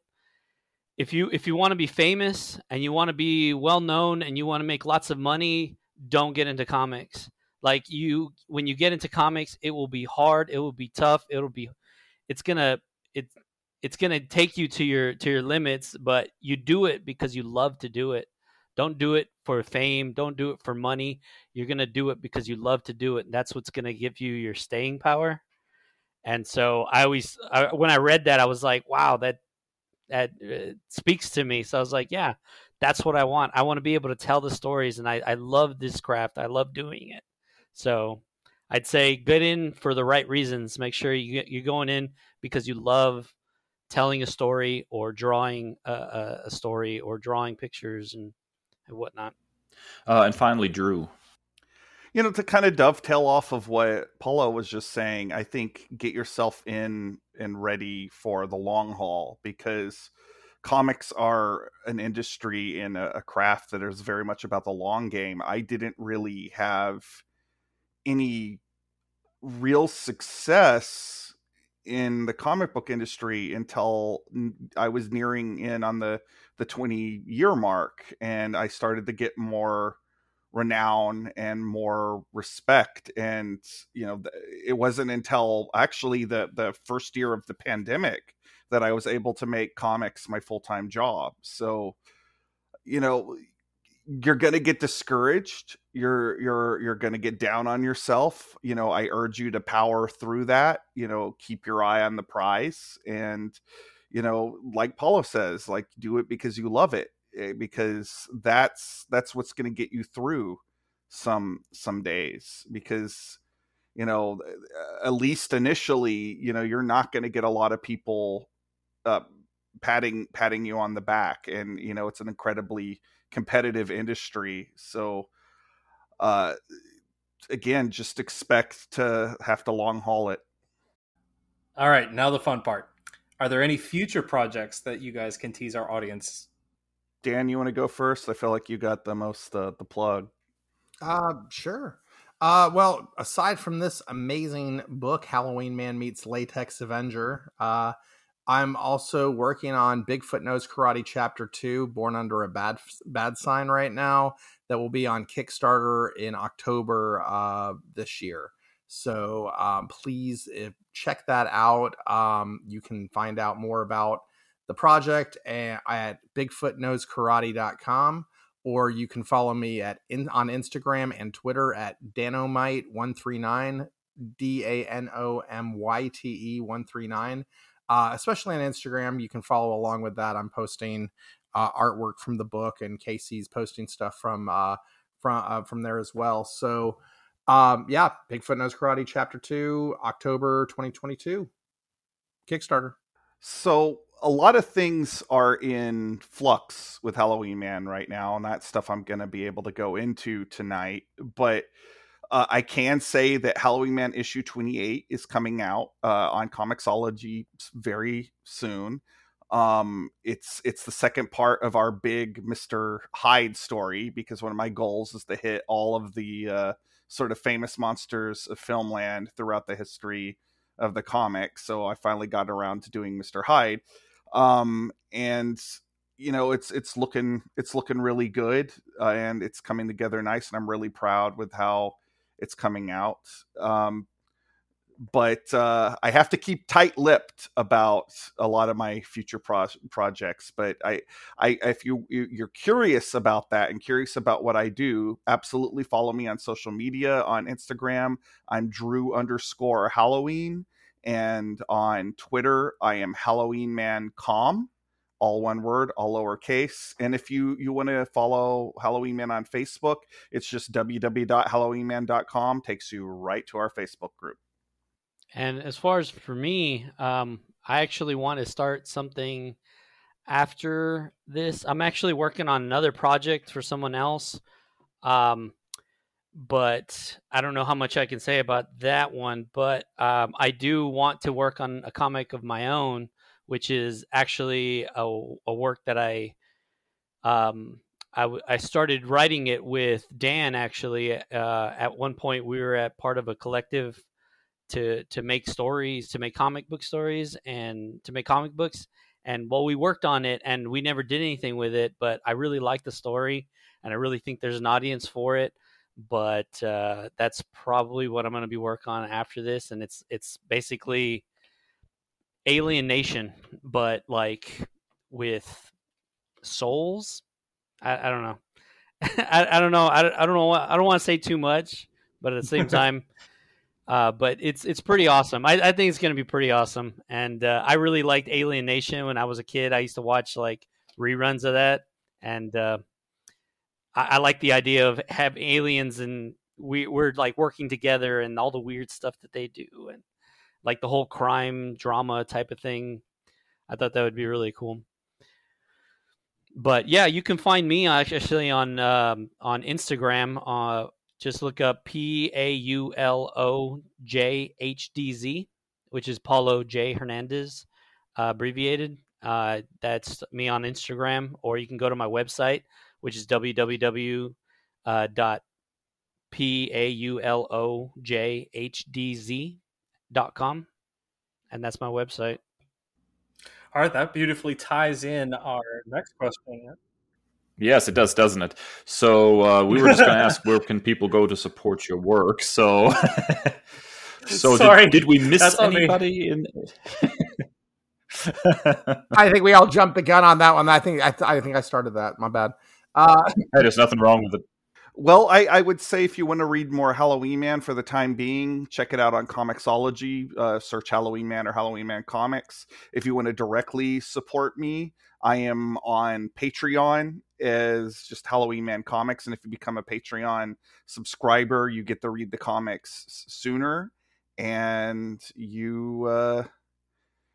if you if you want to be famous and you want to be well known and you want to make lots of money, don't get into comics. Like you, when you get into comics, it will be hard, it will be tough, it'll be, it's gonna it it's gonna take you to your to your limits, but you do it because you love to do it." Don't do it for fame. Don't do it for money. You're to do it because you love to do it. And that's what's to give you your staying power. And so I always, I, when I read that, I was like, wow, that, that uh, speaks to me. So I was like, yeah, that's what I want. I want to be able to tell the stories. And I, I love this craft. I love doing it. So I'd say get in for the right reasons. Make sure you get, you're going in because you love telling a story or drawing a, a story or drawing pictures and and whatnot. Uh, and finally, Drew. You know, to kind of dovetail off of what Paulo was just saying, I think get yourself in and ready for the long haul because comics are an industry and a, a craft that is very much about the long game. I didn't really have any real success in the comic book industry until I was nearing in on the the 20 year mark and I started to get more renown and more respect and you know it wasn't until actually the the first year of the pandemic that I was able to make comics my full-time job. So you know you're going to get discouraged you're you're you're going to get down on yourself you know i urge you to power through that you know keep your eye on the prize and you know like paulo says like do it because you love it eh, because that's that's what's going to get you through some some days because you know at least initially you know you're not going to get a lot of people uh patting patting you on the back and you know it's an incredibly competitive industry. So, uh, again, just expect to have to long haul it. All right, now the fun part. Are there any future projects that you guys can tease our audience? Dan, you want to go first? I feel like you got the most uh, the plug. Uh, sure. Uh, well, aside from this amazing book, Halloween Man Meets Latex Avenger, uh, I'm also working on Bigfoot Knows Karate Chapter 2, Born Under a Bad Bad Sign right now. That will be on Kickstarter in October uh, this year. So um, please if, check that out. Um, you can find out more about the project at, at bigfootknowskarate.com or you can follow me at in, on Instagram and Twitter at danomyte139 D A N O M Y T E 139 uh, especially on Instagram. You can follow along with that. I'm posting uh, artwork from the book, and Casey's posting stuff from uh, from uh, from there as well. So, um, yeah, Bigfoot Knows Karate Chapter Two, October 2022, Kickstarter. So a lot of things are in flux with Halloween Man right now, and that stuff I'm going to be able to go into tonight. But uh, I can say that Halloween Man issue 28 is coming out uh, on Comixology very soon. Um, it's it's the second part of our big Mister Hyde story because one of my goals is to hit all of the uh, sort of famous monsters of filmland throughout the history of the comic. So I finally got around to doing Mister Hyde, um, and you know it's it's looking it's looking really good uh, and it's coming together nice, and I'm really proud with how it's coming out. Um, but uh, I have to keep tight-lipped about a lot of my future pro- projects. But I, I, if you you're curious about that and curious about what I do, absolutely follow me on social media on Instagram. I'm Drew underscore Halloween, and on Twitter I am Halloween Man Com all one word, all lowercase. And if you you want to follow Halloween Man on Facebook, it's just www.halloweenman.com takes you right to our Facebook group. And as far as for me, um, I actually want to start something after this. I'm actually working on another project for someone else. Um, but I don't know how much I can say about that one. But um, I do want to work on a comic of my own which is actually a, a work that I um, I, w- I started writing it with Dan. Actually, uh, at one point we were at part of a collective to to make stories, to make comic book stories, and to make comic books. And well, we worked on it, and we never did anything with it. But I really like the story, and I really think there's an audience for it. But uh, that's probably what I'm going to be working on after this, and it's it's basically Alien Nation, but like with souls. I, I don't know. I, I don't know. I, I don't know. I don't want to say too much, but at the same time, uh, but it's it's pretty awesome. I, I think it's going to be pretty awesome, and uh, I really liked Alien Nation when I was a kid. I used to watch like reruns of that, and uh, I, I like the idea of have aliens and we we're like working together and all the weird stuff that they do, and like the whole crime drama type of thing. I thought that would be really cool. But yeah, you can find me actually on um, on Instagram. Uh, just look up P A U L O J H D Z, which is Paulo J Hernandez, uh, abbreviated. Uh, that's me on Instagram, or you can go to my website, which is www. Dot p a u l o j h d z com, and that's my website. All right, that beautifully ties in our next question. Yes, it does, doesn't it? So uh, we were just going to ask where can people go to support your work. So, so Sorry, did, did we miss that's anybody? In... I think we all jumped the gun on that one. I think I, I think I started that. My bad. Uh, hey, there's nothing wrong with it. Well, I, I would say if you want to read more Halloween Man for the time being, check it out on Comixology. Uh, search Halloween Man or Halloween Man Comics. If you want to directly support me, I am on Patreon as just Halloween Man Comics. And if you become a Patreon subscriber, you get to read the comics sooner. And you. Uh,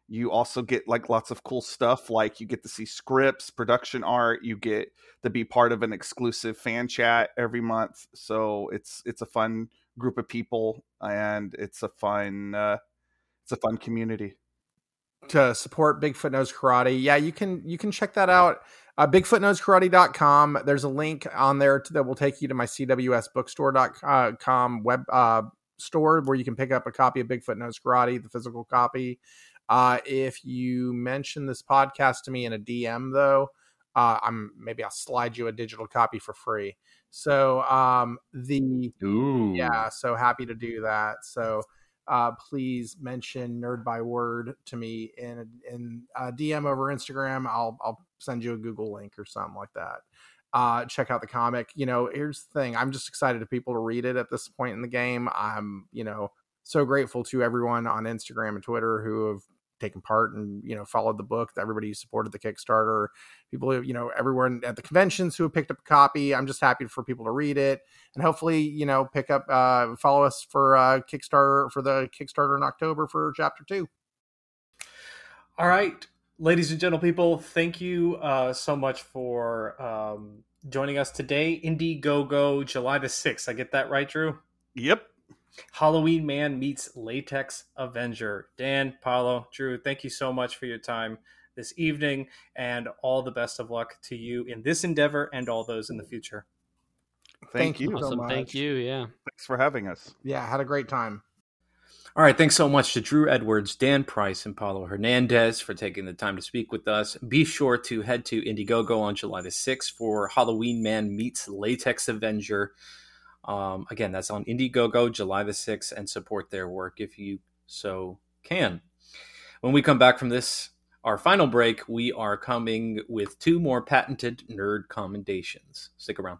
you also get like lots of cool stuff like you get to see scripts production art you get to be part of an exclusive fan chat every month so it's it's a fun group of people and it's a fun uh it's a fun community to support Bigfoot Knows Karate. Yeah, you can you can check that out. Uh, BigfootKnowsKarate.com. There's a link on there to, that will take you to my CWSBookstore.com web uh, store where you can pick up a copy of Bigfoot Knows Karate, the physical copy. Uh, if you mention this podcast to me in a DM, though, uh, I'm maybe I'll slide you a digital copy for free. So um, the Ooh. yeah, so happy to do that. So uh, please mention Nerd Byword to me in in uh, DM over Instagram. I'll I'll send you a Google link or something like that. Uh, check out the comic. You know, here's the thing. I'm just excited to people to read it at this point in the game. I'm you know so grateful to everyone on Instagram and Twitter who have taken part and you know followed the book everybody who supported the kickstarter people who you know everyone at the conventions who have picked up a copy i'm just happy for people to read it and hopefully you know pick up uh follow us for uh kickstarter for the kickstarter in october for chapter two All right, ladies and gentle people, thank you uh, so much for um, joining us today. Indiegogo, July the 6th. I get that right, Drew? yep Halloween Man meets Latex Avenger. Dan, Paulo, Drew, thank you so much for your time this evening, and all the best of luck to you in this endeavor and all those in the future. thank, Thank you you. so much. thank you. Yeah. thanks for having us yeah had a great time All right, thanks so much to Drew Edwards, Dan Price, and Paulo Hernandez for taking the time to speak with us. Be sure to head to Indiegogo on July the 6th for Halloween Man Meets Latex Avenger. Um, again, that's on Indiegogo July the 6th and support their work if you so can. When we come back from this, our final break, we are coming with two more patented nerd commendations. Stick around.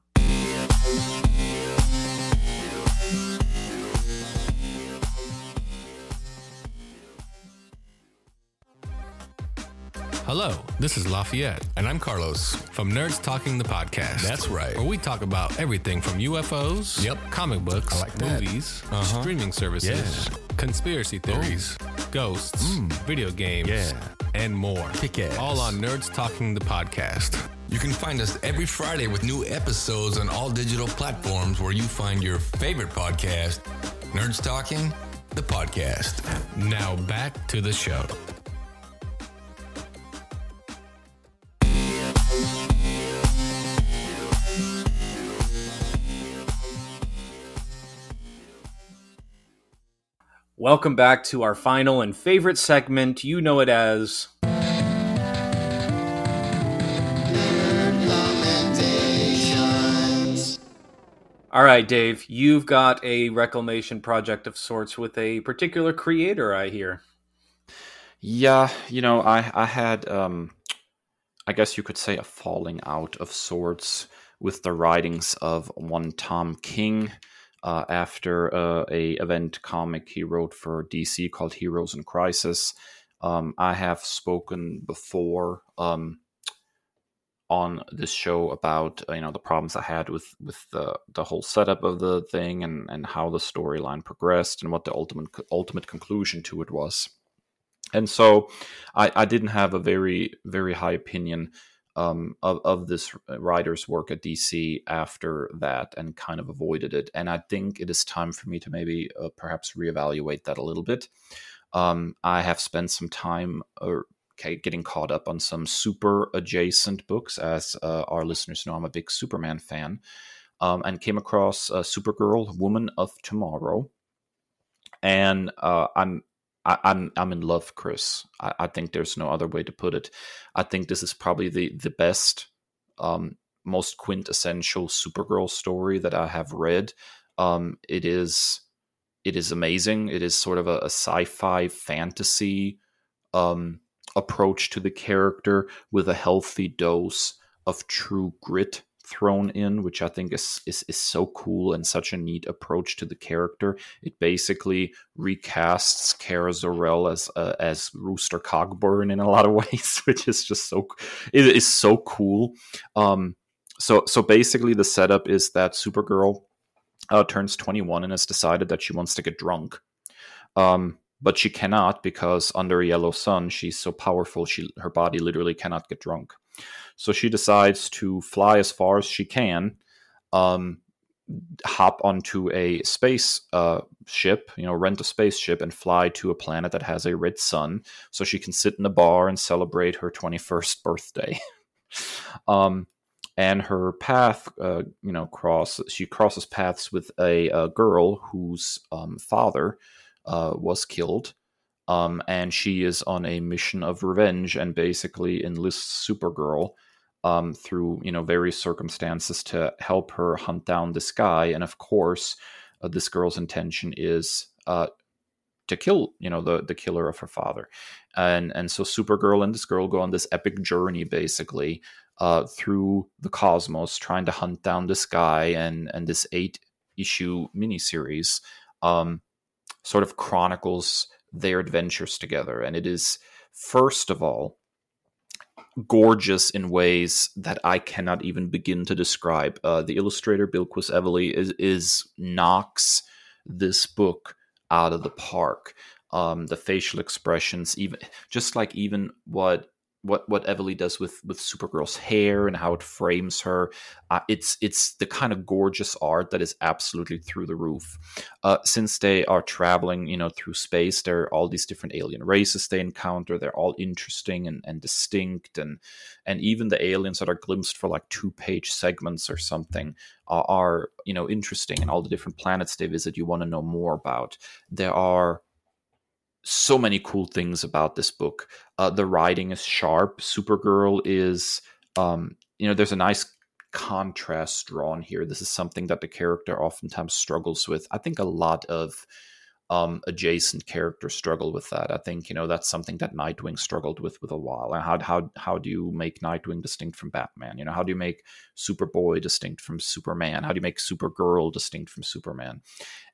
Hello, this is Lafayette. And I'm Carlos. from Nerds Talking the Podcast. That's right. Where we talk about everything from UFOs, Yep. comic books, like movies, Uh-huh. streaming services, conspiracy theories, ghosts, Mm. video games, Yeah. and more. Kick ass. All on Nerds Talking the Podcast. You can find us every Friday with new episodes on all digital platforms where you find your favorite podcast, Nerds Talking, the podcast. Now back to the show. Welcome back to our final and favorite segment. You know it as. All right, Dave, you've got a reclamation project of sorts with a particular creator, I hear. Yeah, you know, I I had um I guess you could say a falling out of sorts with the writings of one Tom King uh, after uh, a event comic he wrote for DC called Heroes in Crisis. Um, I have spoken before um, on this show about uh, you know the problems I had with with the the whole setup of the thing and and how the storyline progressed and what the ultimate ultimate conclusion to it was and so I, I didn't have a very very high opinion um, of of this writer's work at DC after that, and kind of avoided it. And I think it is time for me to maybe uh, perhaps reevaluate that a little bit. Um, I have spent some time uh, getting caught up on some super adjacent books. As uh, our listeners know, I'm a big Superman fan, um, and came across uh, Supergirl, Woman of Tomorrow, and uh, I'm I, am I'm, I'm in love, Kris. I, I, think there's no other way to put it. I think this is probably the the best, um, most quintessential Supergirl story that I have read. Um, it is it is amazing. It is sort of a, a sci-fi fantasy um, approach to the character with a healthy dose of true grit thrown in, which I think is, is is so cool and such a neat approach to the character. It basically recasts Kara Zor-El as uh, as Rooster Cogburn in a lot of ways, which is just so it is so cool. Um, so so basically, the setup is that Supergirl uh, turns 21 and has decided that she wants to get drunk. Um, but she cannot because under a yellow sun, she's so powerful, she her body literally cannot get drunk. So she decides to fly as far as she can, um, hop onto a space uh, ship, you know, rent a spaceship and fly to a planet that has a red sun, so she can sit in a bar and celebrate her 21st birthday. um, and her path, uh, you know, cross she crosses paths with a, a girl whose um, father uh, was killed. Um, and she is on a mission of revenge and basically enlists Supergirl um, through you know various circumstances to help her hunt down this guy. And of course, uh, this girl's intention is uh, to kill you know the the killer of her father. And and so Supergirl and this girl go on this epic journey basically uh, through the cosmos, trying to hunt down this guy. And and this eight issue miniseries um, sort of chronicles their adventures together. And it is first of all gorgeous in ways that I cannot even begin to describe. Uh, the illustrator Bilquis Evely is, is knocks this book out of the park. Um, the facial expressions, even just like even what what what Evely does with with Supergirl's hair and how it frames her. Uh, it's it's the kind of gorgeous art that is absolutely through the roof. Uh, since they are traveling, you know, through space, there are all these different alien races they encounter. They're all interesting and, and distinct, and and even the aliens that are glimpsed for like two page segments or something are, are you know interesting. And all the different planets they visit, you want to know more about. There are so many cool things about this book. Uh, the writing is sharp. Supergirl is, um, you know, there's a nice contrast drawn here. This is something that the character oftentimes struggles with. I think a lot of um, adjacent characters struggle with that. I think you know that's something that Nightwing struggled with with a while. And how how how do you make Nightwing distinct from Batman? You know, how do you make Superboy distinct from Superman? How do you make Supergirl distinct from Superman?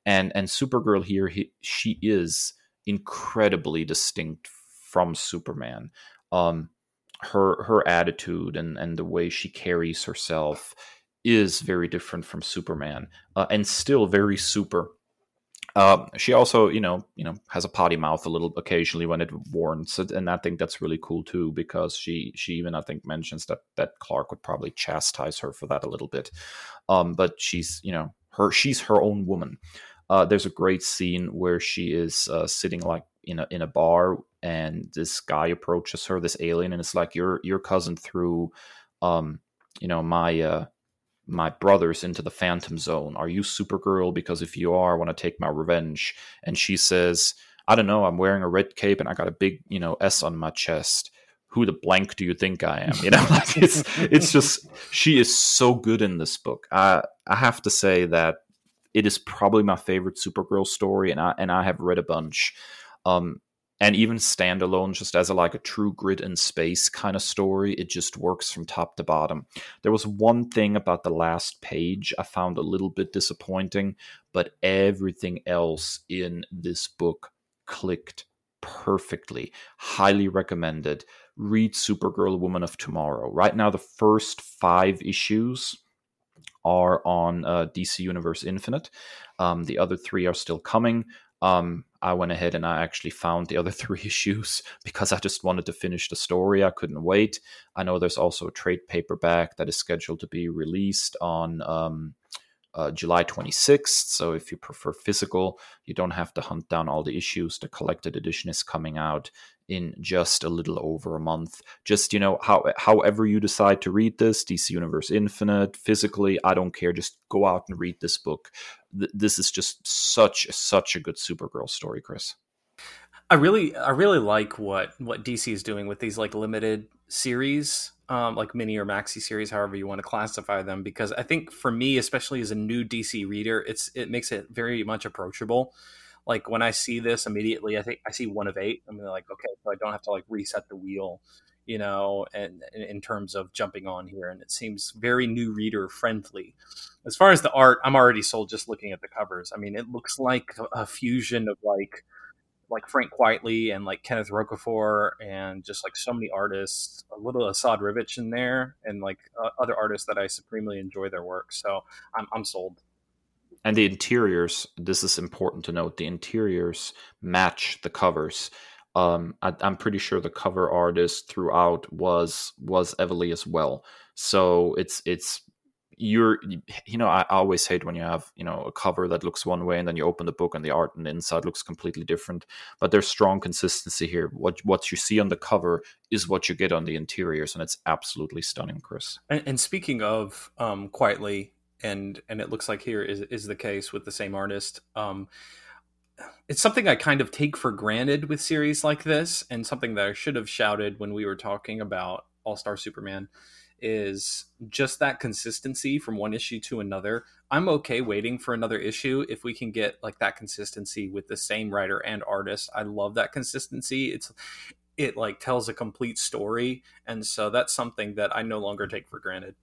And and Supergirl here, he, she is incredibly distinct from Superman. Um, her her attitude and and the way she carries herself is very different from Superman, uh, and still very super. Uh, she also, you know, you know, has a potty mouth a little occasionally when it warrants it, and I think that's really cool too because she she even I think mentions that that Clark would probably chastise her for that a little bit. Um, but she's you know her she's her own woman. Uh, there's a great scene where she is uh, sitting like in a in a bar, and this guy approaches her, this alien, and it's like your your cousin threw, um, you know, my uh, my brothers into the Phantom Zone. Are you Supergirl? Because if you are, I want to take my revenge. And she says, I don't know. I'm wearing a red cape and I got a big, you know, S on my chest. Who the blank do you think I am? You know, like it's it's just she is so good in this book. I I have to say that it is probably my favorite Supergirl story, and I and I have read a bunch. Um, and even standalone, just as a like a true grit in space kind of story, it just works from top to bottom. There was one thing about the last page I found a little bit disappointing, but everything else in this book clicked perfectly. Highly recommended. Read Supergirl Woman of Tomorrow. Right now, the first five issues are on uh, DC Universe Infinite. Um, the other three are still coming. Um, I went ahead and I actually found the other three issues because I just wanted to finish the story. I couldn't wait. I know there's also a trade paperback that is scheduled to be released on um, uh, July 26th. So if you prefer physical, you don't have to hunt down all the issues. The collected edition is coming out in just a little over a month. Just you know, how however you decide to read this, DC Universe Infinite, physically, I don't care. Just go out and read this book. Th- this is just such such a good Supergirl story, Kris. I really I really like what what DC is doing with these like limited series, um, like mini or maxi series, however you want to classify them. Because I think for me, especially as a new DC reader, it's it makes it very much approachable. Like when I see this immediately, I think I see one of eight. I'm like, okay, so I don't have to like reset the wheel, you know, and, in terms of jumping on here, and it seems very new reader friendly. As far as the art, I'm already sold just looking at the covers. I mean, it looks like a fusion of like like Frank Quitely and like Kenneth Rocafort and just like so many artists, a little Esad Ribić in there, and like uh, other artists that I supremely enjoy their work. So I'm I'm sold. And the interiors, this is important to note. The interiors match the covers. Um, I, am pretty sure the cover artist throughout was was Evely as well. So it's it's you're you know I always hate when you have you know a cover that looks one way and then you open the book and the art and the inside looks completely different but there's strong consistency here what what you see on the cover is what you get on the interiors and it's absolutely stunning Kris and, and speaking of um Quitely and and it looks like here is is the case with the same artist um it's something I kind of take for granted with series like this, and something that I should have shouted when we were talking about All Star Superman is just that consistency from one issue to another. I'm okay waiting for another issue if we can get like that consistency with the same writer and artist. I love that consistency. It's it like tells a complete story and so that's something that I no longer take for granted.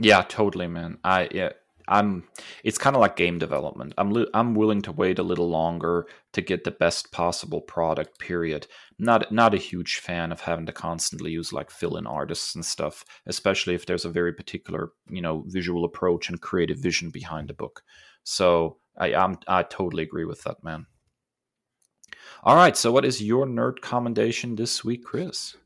Yeah, totally, man. I yeah, I'm. It's kind of like game development. I'm li- I'm willing to wait a little longer to get the best possible product. Period. Not not a huge fan of having to constantly use like fill-in artists and stuff, especially if there's a very particular you know visual approach and creative vision behind the book. So I I'm, I totally agree with that, man. All right. So what is your nerd commendation this week, Kris?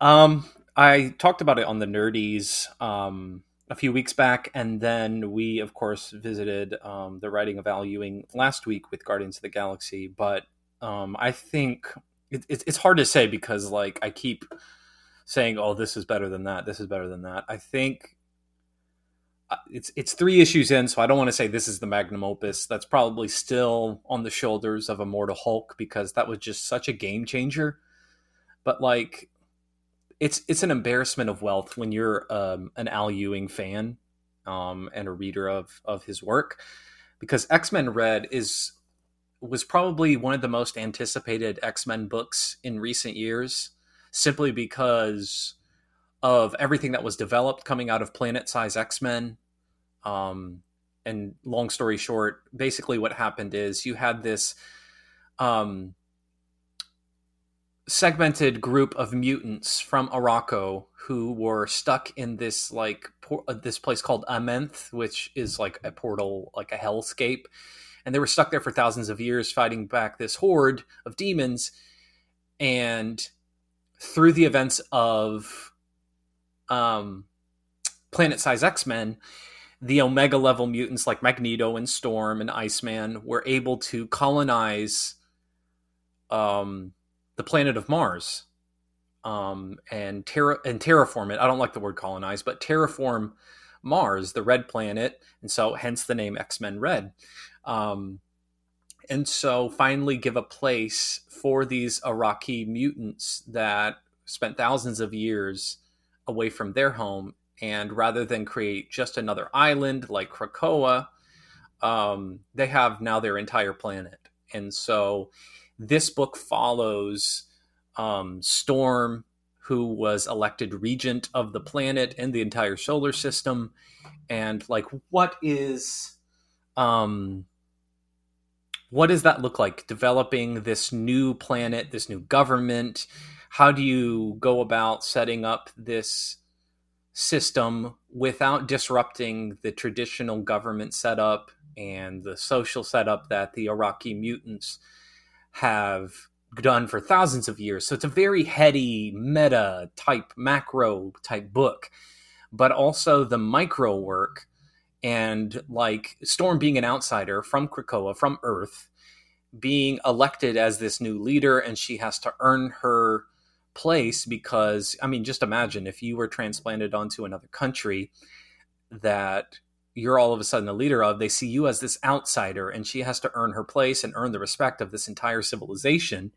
Um, I talked about it on the Nerdies. Um a few weeks back, and then we, of course, visited um, the writing of Al Ewing last week with Guardians of the Galaxy. But um, I think it, it, it's hard to say because, like, I keep saying, "Oh, this is better than that. This is better than that." I think uh, it's it's three issues in, so I don't want to say this is the magnum opus. That's probably still on the shoulders of Immortal Hulk because that was just such a game changer. But like it's it's an embarrassment of wealth when you're um, an Al Ewing fan um, and a reader of of his work, because X Men Red is was probably one of the most anticipated X Men books in recent years, simply because of everything that was developed coming out of Planet Size X Men. Um, and long story short, basically what happened is you had this um, segmented group of mutants from Arakko who were stuck in this like por- uh, this place called Amenth, which is like a portal, like a hellscape, and they were stuck there for thousands of years fighting back this horde of demons. And through the events of um, Planet Size X Men, the Omega level mutants like Magneto and Storm and Iceman were able to colonize um, the planet of Mars um, and terra and terraform it. I don't like the word colonize, but terraform Mars, the red planet, and so hence the name X Men Red. Um, and so finally give a place for these Arakkii mutants that spent thousands of years away from their home. And rather than create just another island like Krakoa, um, they have now their entire planet. And so this book follows um, Storm, who was elected regent of the planet and the entire solar system, and like what is um what does that look like? Developing this new planet this new government. How do you go about setting up this system without disrupting the traditional government setup and the social setup that the Arakkii mutants have done for thousands of years. So it's a very heady, meta type, macro type book. But also the micro work and like Storm being an outsider from Krakoa, from Earth, being elected as this new leader, and she has to earn her place because I mean, just imagine if you were transplanted onto another country that you're all of a sudden the leader of, they see you as this outsider, and she has to earn her place and earn the respect of this entire civilization.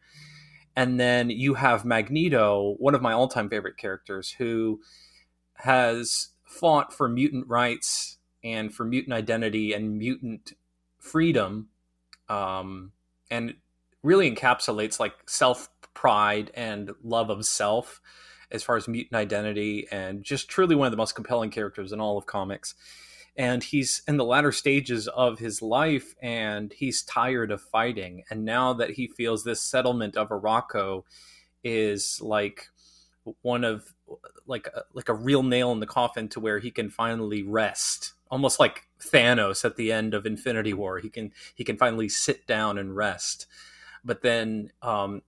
And then you have Magneto, one of my all time favorite characters, who has fought for mutant rights and for mutant identity and mutant freedom, um, and really encapsulates like self pride and love of self as far as mutant identity, and just truly one of the most compelling characters in all of comics and he's in the latter stages of his life and he's tired of fighting. And now that he feels this settlement of Arakko is like one of like like a real nail in the coffin to where he can finally rest almost like Thanos at the end of Infinity War. He can he can finally sit down and rest. But then um,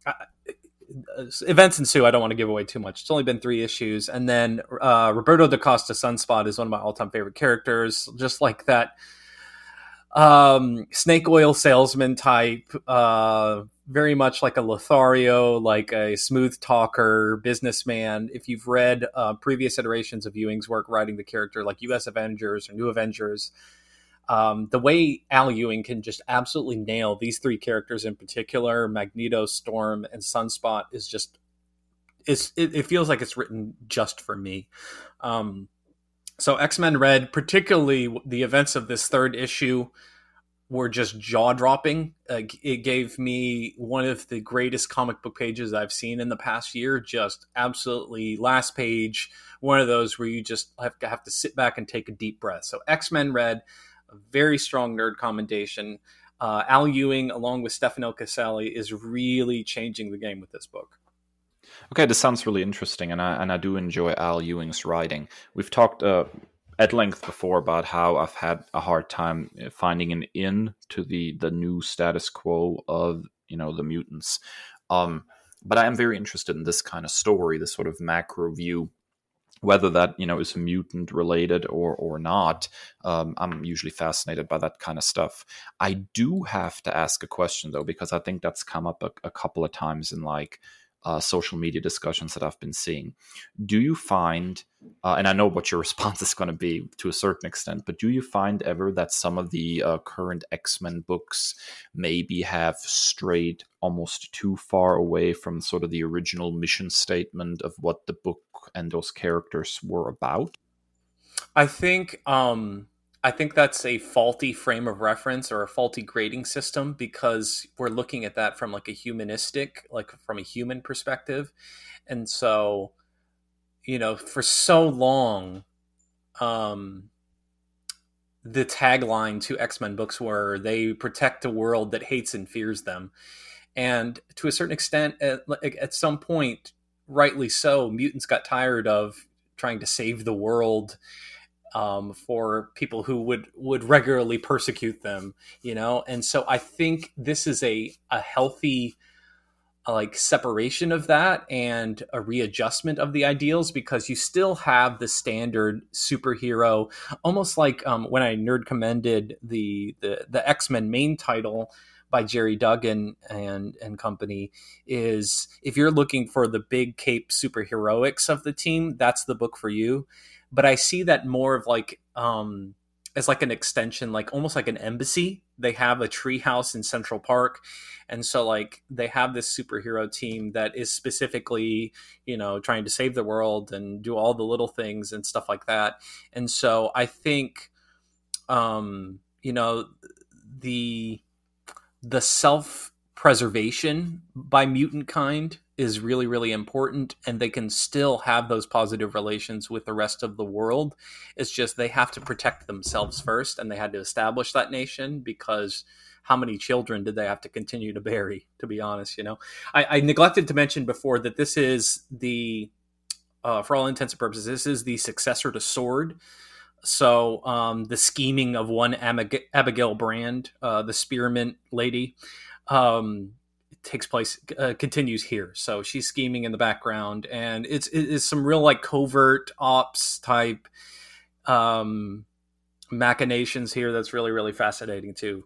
events ensue. I don't want to give away too much. It's only been three issues, and then uh, Roberto da Costa Sunspot is one of my all-time favorite characters. Just like that um, snake oil salesman type, uh, very much like a Lothario, like a smooth talker, businessman. If you've read uh, previous iterations of Ewing's work writing the character, like U.S. Avengers or New Avengers, um, the way Al Ewing can just absolutely nail these three characters in particular, Magneto, Storm, and Sunspot, is just it's it, it feels like it's written just for me. Um, so X Men Red, particularly the events of this third issue, were just jaw dropping. Uh, it gave me one of the greatest comic book pages I've seen in the past year. Just absolutely last page, one of those where you just have to have to sit back and take a deep breath. So X Men Red a very strong nerd commendation. Uh, Al Ewing, along with Stefano Caselli, is really changing the game with this book. Okay, this sounds really interesting, and I and I do enjoy Al Ewing's writing. We've talked uh, at length before about how I've had a hard time uh, finding an in to the the new status quo of you know the mutants. Um, but I am very interested in this kind of story, this sort of macro view whether that you know is mutant related or or not um, i'm usually fascinated by that kind of stuff i do have to ask a question though because i think that's come up a, a couple of times in like uh, social media discussions that I've been seeing. Do you find, uh, and I know what your response is going to be to a certain extent, but do you find ever that some of the uh, current X Men books maybe have strayed almost too far away from sort of the original mission statement of what the book and those characters were about? I think um, I think that's a faulty frame of reference or a faulty grading system because we're looking at that from like a humanistic, like from a human perspective. And so, you know, for so long, um, the tagline to X Men books were they protect a world that hates and fears them. And to a certain extent, at, at some point, rightly so, mutants got tired of trying to save the world um, for people who would would regularly persecute them, you know. And so I think this is a a healthy uh, like separation of that and a readjustment of the ideals because you still have the standard superhero, almost like um, when I nerd commended the the the X Men main title by Gerry Duggan and and company is if you're looking for the big cape superheroics of the team, that's the book for you. But I see that more of like um as like an extension, like almost like an embassy. They have a treehouse in Central Park, and so like they have this superhero team that is specifically, you know, trying to save the world and do all the little things and stuff like that. And so I think, um, you know, the the self preservation by mutant kind is really really important and they can still have those positive relations with the rest of the world. It's just they have to protect themselves first and they had to establish that nation because how many children did they have to continue to bury to be honest you know? I, I neglected to mention before that this is the uh, for all intents and purposes this is the successor to sword. So um, the scheming of one abigail brand uh, the spearmint lady um, takes place uh, continues here. So she's scheming in the background, and it's it's some real like covert ops type um, machinations here that's really really fascinating too.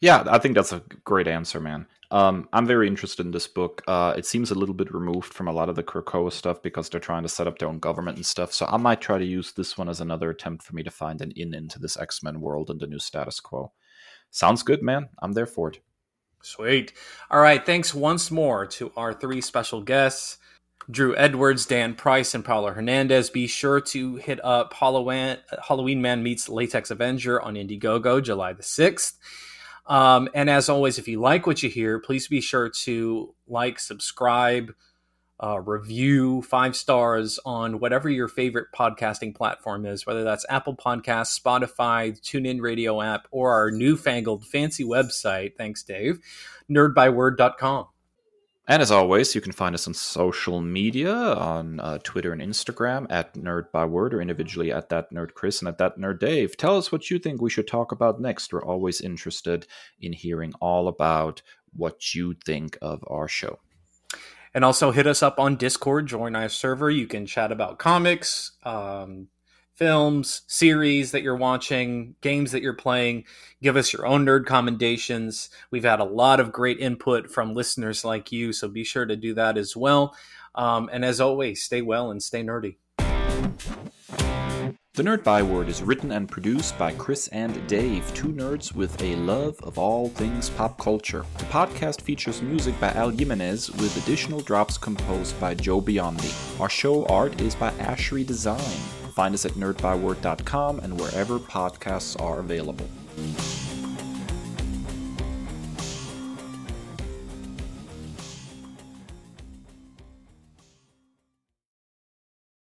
Yeah, I think that's a great answer, man. Um, I'm very interested in this book. Uh, it seems a little bit removed from a lot of the Krakoa stuff because they're trying to set up their own government and stuff. So I might try to use this one as another attempt for me to find an in into this X Men world and the new status quo. Sounds good, man. I'm there for it. Sweet. All right. Thanks once more to our three special guests. Drew Edwards, Dan Price, and Paulo Hernandez. Be sure to hit up Halloween, Man Meets Latex Avenger on Indiegogo July the 6th. Um, and as always, if you like what you hear, please be sure to like, subscribe, uh, review five stars on whatever your favorite podcasting platform is, whether that's Apple Podcasts, Spotify, TuneIn Radio app, or our newfangled fancy website. Thanks, Dave. Nerdbyword.com. And as always, you can find us on social media on uh, Twitter and Instagram at Nerd Byword or individually at that Nerd Kris and at that Nerd Dave. Tell us what you think we should talk about next. We're always interested in hearing all about what you think of our show. And also hit us up on Discord, join our server. You can chat about comics, um, films, series that you're watching, games that you're playing. Give us your own nerd commendations. We've had a lot of great input from listeners like you, so be sure to do that as well. Um, and as always, stay well and stay nerdy. The Nerd Byword is written and produced by Kris and Dave, two nerds with a love of all things pop culture. The podcast features music by Al Jimenez with additional drops composed by Joe Biondi. Our show art is by Ashery Design. Find us at nerdbyword.com and wherever podcasts are available.